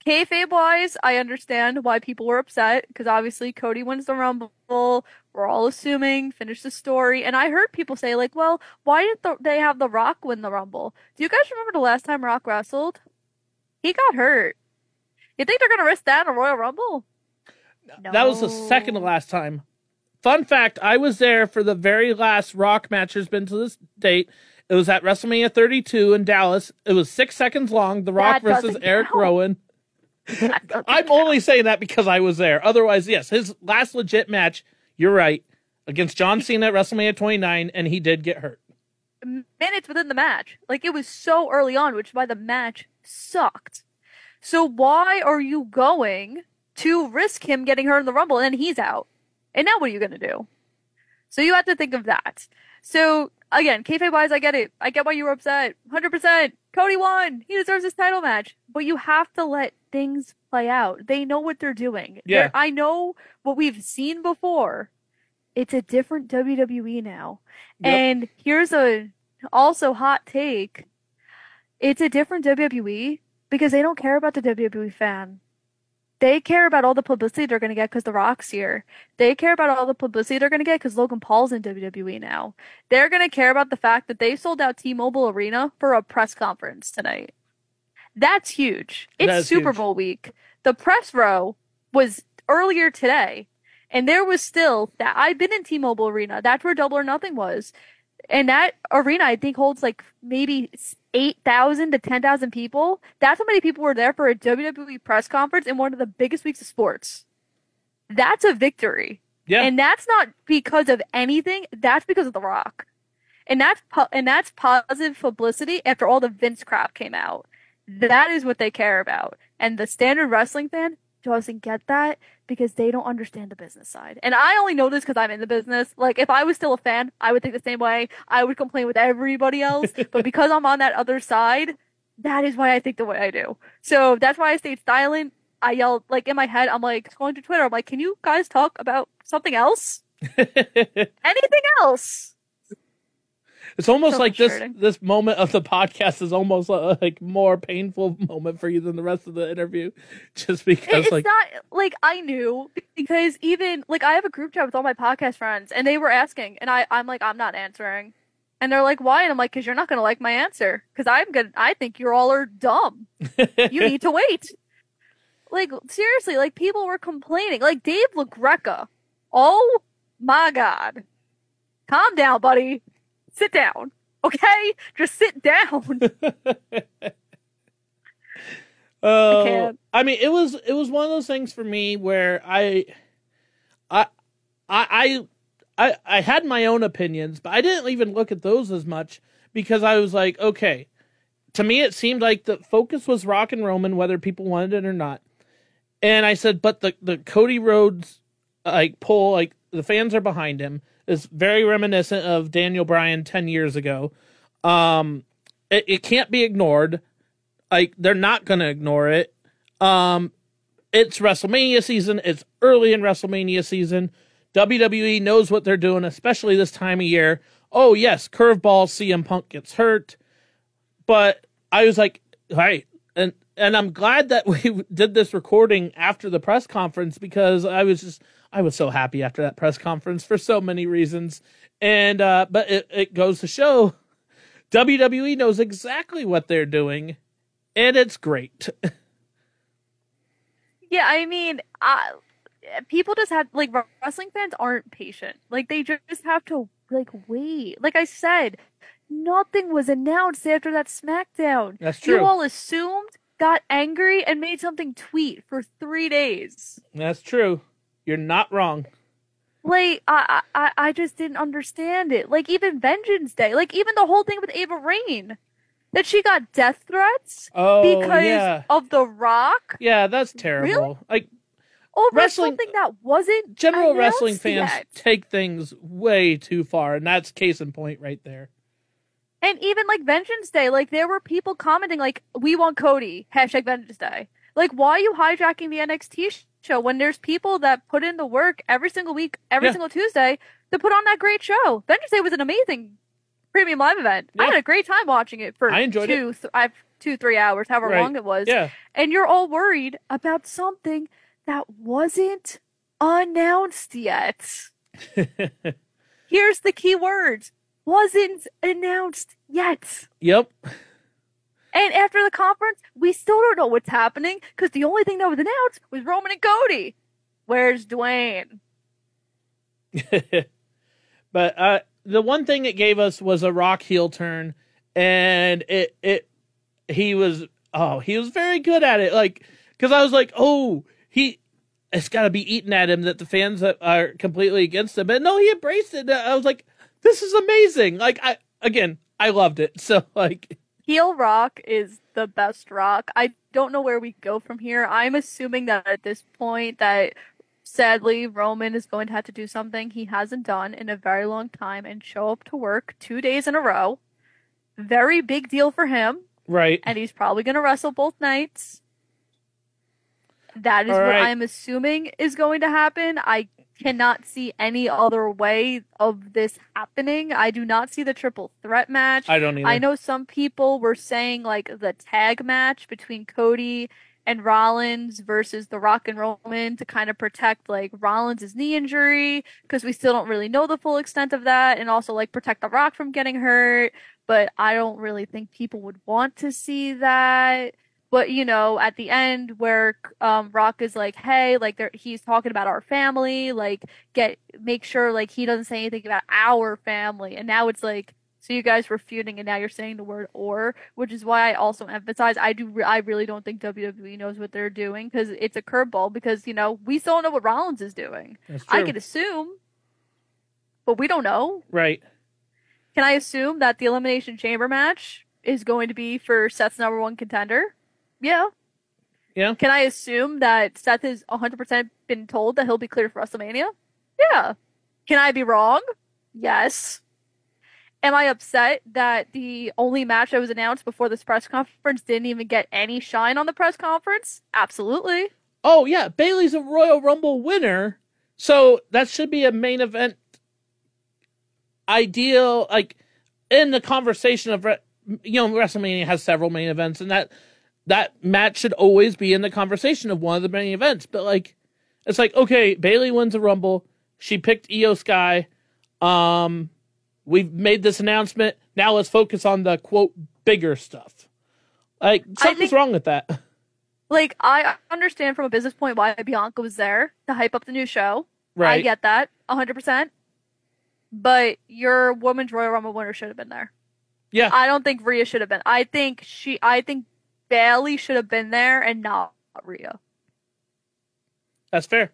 kayfabe wise, I understand why people were upset because obviously Cody wins the Rumble. We're all assuming, finish the story. And I heard people say, like, well, why didn't the, they have The Rock win the Rumble? Do you guys remember the last time Rock wrestled? He got hurt. You think they're to risk that in a Royal Rumble? That was the second to last time. Fun fact: I was there for the very last Rock match there's been to this date. It was at WrestleMania 32 in Dallas. It was six seconds long. The Rock That versus Erick count. Rowan. I'm only saying that because I was there. Otherwise, yes, his last legit match. You're right against John Cena at WrestleMania 29, and he did get hurt. minutes within the match. Like it was so early on, which is why the match sucked. So why are you going to risk him getting hurt in the rumble and then he's out? And now what are you gonna do? So you have to think of that. So again, kayfabe wise, I get it. I get why you were upset. Hundred percent. Cody won. He deserves his title match. But you have to let things play out. They know what they're doing. Yeah. They're- I know what we've seen before. It's a different WWE now. Yep. And here's a also hot take. It's a different WWE because they don't care about the WWE fan. They care about all the publicity they're going to get because The Rock's here. They care about all the publicity they're going to get because Logan Paul's in WWE now. They're going to care about the fact that they sold out T-Mobile Arena for a press conference tonight. That's huge. It's That Super huge. Bowl week. The press row was earlier today, and there was still that I've been in T-Mobile Arena. That's where Double or Nothing was, and that arena I think holds like maybe eight thousand to ten thousand people. That's how many people were there for a WWE press conference in one of the biggest weeks of sports. That's a victory. Yeah, And that's not because of anything. That's because of The Rock. And that's po- and that's positive publicity after all the Vince crap came out. That is what they care about. And the standard wrestling fan doesn't get that because they don't understand the business side. And I only know this because I'm in the business. Like if I was still a fan, I would think the same way. I would complain with everybody else. but because I'm on that other side, that is why I think the way I do. So that's why I stayed silent. I yelled like in my head. I'm like scrolling to Twitter. I'm like, can you guys talk about something else? Anything else? It's almost So like this this moment of the podcast is almost uh, like more painful moment for you than the rest of the interview, just because it's like not like I knew because even like I have a group chat with all my podcast friends and they were asking and I I'm like I'm not answering. And they're like, why? And I'm like, because you're not going to like my answer. Because I'm to, I think you all are dumb. You need to wait. Like, seriously, like people were complaining. Like Dave LaGreca. Oh my God. Calm down, buddy. Sit down. Okay? Just sit down. Oh, can't. I mean, it was it was one of those things for me where I, I, I, I, I, I had my own opinions, but I didn't even look at those as much because I was like, okay, to me it seemed like the focus was Rock and Roman, whether people wanted it or not. And I said, but the the Cody Rhodes like pull, like the fans are behind him, is very reminiscent of Daniel Bryan ten years ago. Um, it, it can't be ignored like they're not going to ignore it. Um, it's WrestleMania season. It's early in WrestleMania season. WWE knows what they're doing, especially this time of year. Oh yes, curveball. CM Punk gets hurt, but I was like, right, and and I'm glad that we did this recording after the press conference because I was just I was so happy after that press conference for so many reasons. And uh, but it, it goes to show WWE knows exactly what they're doing and it's great. Yeah, I mean, I, people just have like wrestling fans aren't patient. Like they just have to like wait. Like I said, nothing was announced after that SmackDown. That's true. You all assumed, got angry, and made something tweet for three days. That's true. You're not wrong. Like I, I I just didn't understand it. Like even Vengeance Day, like even the whole thing with Ava Raine, that she got death threats Oh because yeah, of The Rock yeah, that's terrible. Really? Like over Wrestling- something that wasn't general wrestling fans yet. take things way too far, and that's case in point right there. And even like Vengeance Day, like there were people commenting like, "We want Cody." Hashtag Vengeance Day. Like, why are you hijacking the NXT sh- show when there's people that put in the work every single week, every Yeah. single Tuesday to put on that great show? Vengeance Day was an amazing premium live event. I had a great time watching it for I enjoyed it. two, th- I've two, three hours, however Right. long it was. Yeah, And you're all worried about something that wasn't announced yet. Here's the key word wasn't announced yet. yep. And after the conference, we still don't know what's happening because the only thing that was announced was Roman and Cody. Where's Dwayne? but uh, the one thing it gave us was a rock heel turn, and it it he was oh he was very good at it. Like because I was like oh he it's got to be eaten at him that the fans are- completely against him, but no he embraced it. I was like this is amazing. Like I again I loved it. So like Heel Rock is the best rock. I don't know where we go from here. I'm assuming that at this point that sadly Roman is going to have to do something he hasn't done in a very long time and show up to work two days in a row. Very big deal for him. right and he's probably going to wrestle both nights. That is what. I'm assuming is going to happen. I cannot see any other way of this happening. I do not see the triple threat match. I don't either. I know some people were saying like the tag match between Cody and Rollins versus The Rock and Roman to kind of protect like Rollins' knee injury because we still don't really know the full extent of that and also like protect The Rock from getting hurt. But I don't really think people would want to see that. But you know, at the end where um, Rock is like, "Hey, like he's talking about our family. Like, get make sure like he doesn't say anything about our family." And now it's like, so you guys were feuding, and now you're saying the word "or," which is why I also emphasize I do. I really don't think WWE knows what they're doing because it's a curveball. Because you know we still don't know what Rollins is doing. I could assume, but we don't know. right. Can I assume that the Elimination Chamber match is going to be for Seth's number one contender? Yeah. Yeah. Can I assume that Seth has 100% been told that he'll be cleared for WrestleMania? Yeah. Can I be wrong? Yes. Am I upset that the only match that was announced before this press conference didn't even get any shine on the press conference? Absolutely. Oh yeah, Bayley's a Royal Rumble winner, so that should be a main event ideal. Like in the conversation of you know WrestleMania has several main events, and that that match should always be in the conversation of one of the main events. But like, it's like okay, Bayley wins the Rumble. She picked Iyo Sky. Um, we've made this announcement. Now let's focus on the quote bigger stuff. Like something's think- wrong with that. Like, I understand from a business point why Bianca was there to hype up the new show. Right. I get that, 100%. But your women's Royal Rumble winner should have been there. Yeah. I don't think Rhea should have been. I think she, I think Bayley should have been there and not Rhea. That's fair.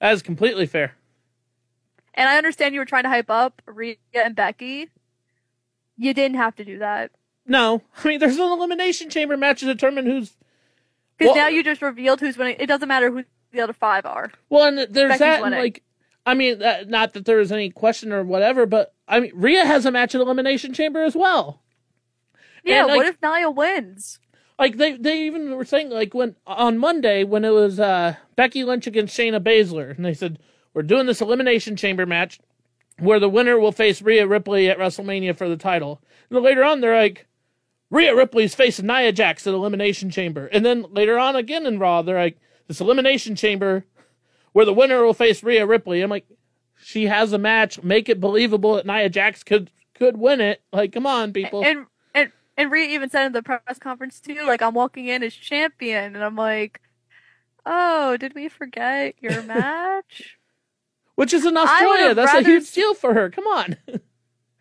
That is completely fair. And I understand you were trying to hype up Rhea and Becky. You didn't have to do that. No, I mean there's an elimination chamber match to determine who's Because Well- now you just revealed who's winning. It doesn't matter who the other five are. well, and there's Becky's that, and like, I mean, that, not that there is any question or whatever, but I mean, Rhea has a match at elimination chamber as well. Yeah, like- what if Nia wins? Like they they even were saying like when on Monday when it was uh Becky Lynch against Shayna Baszler, and they said we're doing this elimination chamber match where the winner will face Rhea Ripley at WrestleMania for the title. And then later on, they're like. Rhea Ripley's facing Nia Jax at Elimination Chamber. And then later on again in Raw, they're like, this Elimination Chamber where the winner will face Rhea Ripley. I'm like, she has a match. Make it believable that Nia Jax could could win it. Like, come on, people. And and Rhea even said in the press conference too, like I'm walking in as champion, and I'm like, oh, did we forget your match? Which is in Australia. That's a huge deal for her. Come on.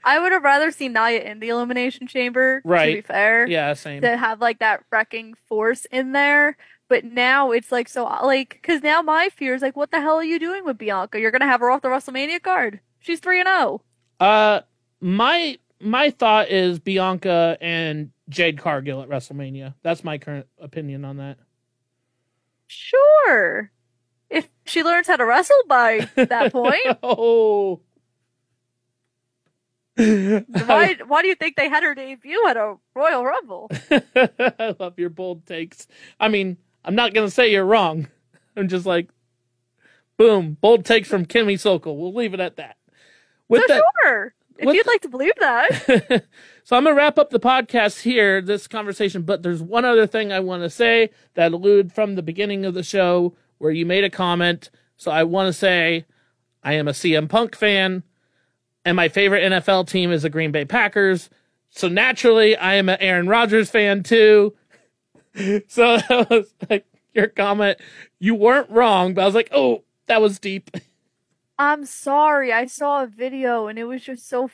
I would have rather seen Nia in the elimination chamber. Right. To be fair, yeah, same. to have like that wrecking force in there. But now it's like so like because now my fear is like, what the hell are you doing with Bianca? You're gonna have her off the WrestleMania card. She's three and oh. zero. Uh, my my thought is Bianca and Jade Cargill at WrestleMania. That's my current opinion on that. Sure, if she learns how to wrestle by that point. oh. why? Why do you think they had her debut at a Royal Rumble? I love your bold takes. I mean, I'm not gonna say you're wrong. I'm just like, boom, bold takes from Kimmy Sokol. We'll leave it at that. With So that, sure, if you'd the- like to believe that. so I'm gonna wrap up the podcast here, this conversation. But there's one other thing I want to say that alluded from the beginning of the show where you made a comment. So I want to say I am a CM Punk fan, and my favorite NFL team is the Green Bay Packers. So naturally, I am an Aaron Rodgers fan too. so that was like your comment. You weren't wrong, but I was like, oh, that was deep. I'm sorry. I saw a video and it was just so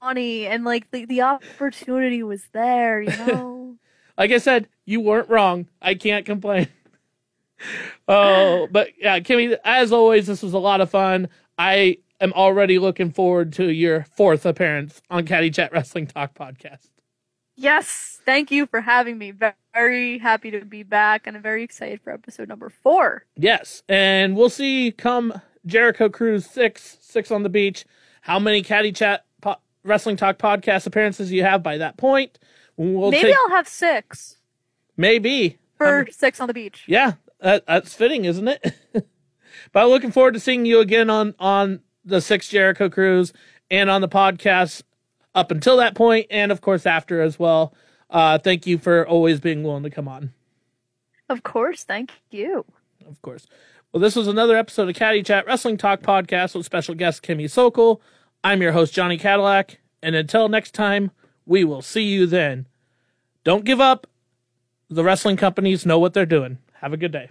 funny and like the, the opportunity was there, you know? like I said, you weren't wrong. I can't complain. oh, but yeah, Kimmy, as always, this was a lot of fun. I am already looking forward to your fourth appearance on Caddy Chat Wrestling Talk podcast. yes. Thank you for having me. Ve- Very happy to be back and I'm very excited for episode number four. Yes, and we'll see come Jericho Cruise six six on the beach how many Caddy Chat po- Wrestling Talk podcast appearances you have by that point. We'll Maybe take, I'll have six maybe for Um, six on the beach. Yeah, that, that's fitting, isn't it? but I'm looking forward to seeing you again on on the Six Jericho Cruise and on the podcast up until that point, and of course after as well. Uh, thank you for always being willing to come on. Of course. Thank you. Of course. Well, this was another episode of Caddy Chat Wrestling Talk podcast with special guest Kimmy Sokol. I'm your host Johnny Cadillac, and until next time, we will see you then. Don't give up. The wrestling companies know what they're doing. Have a good day.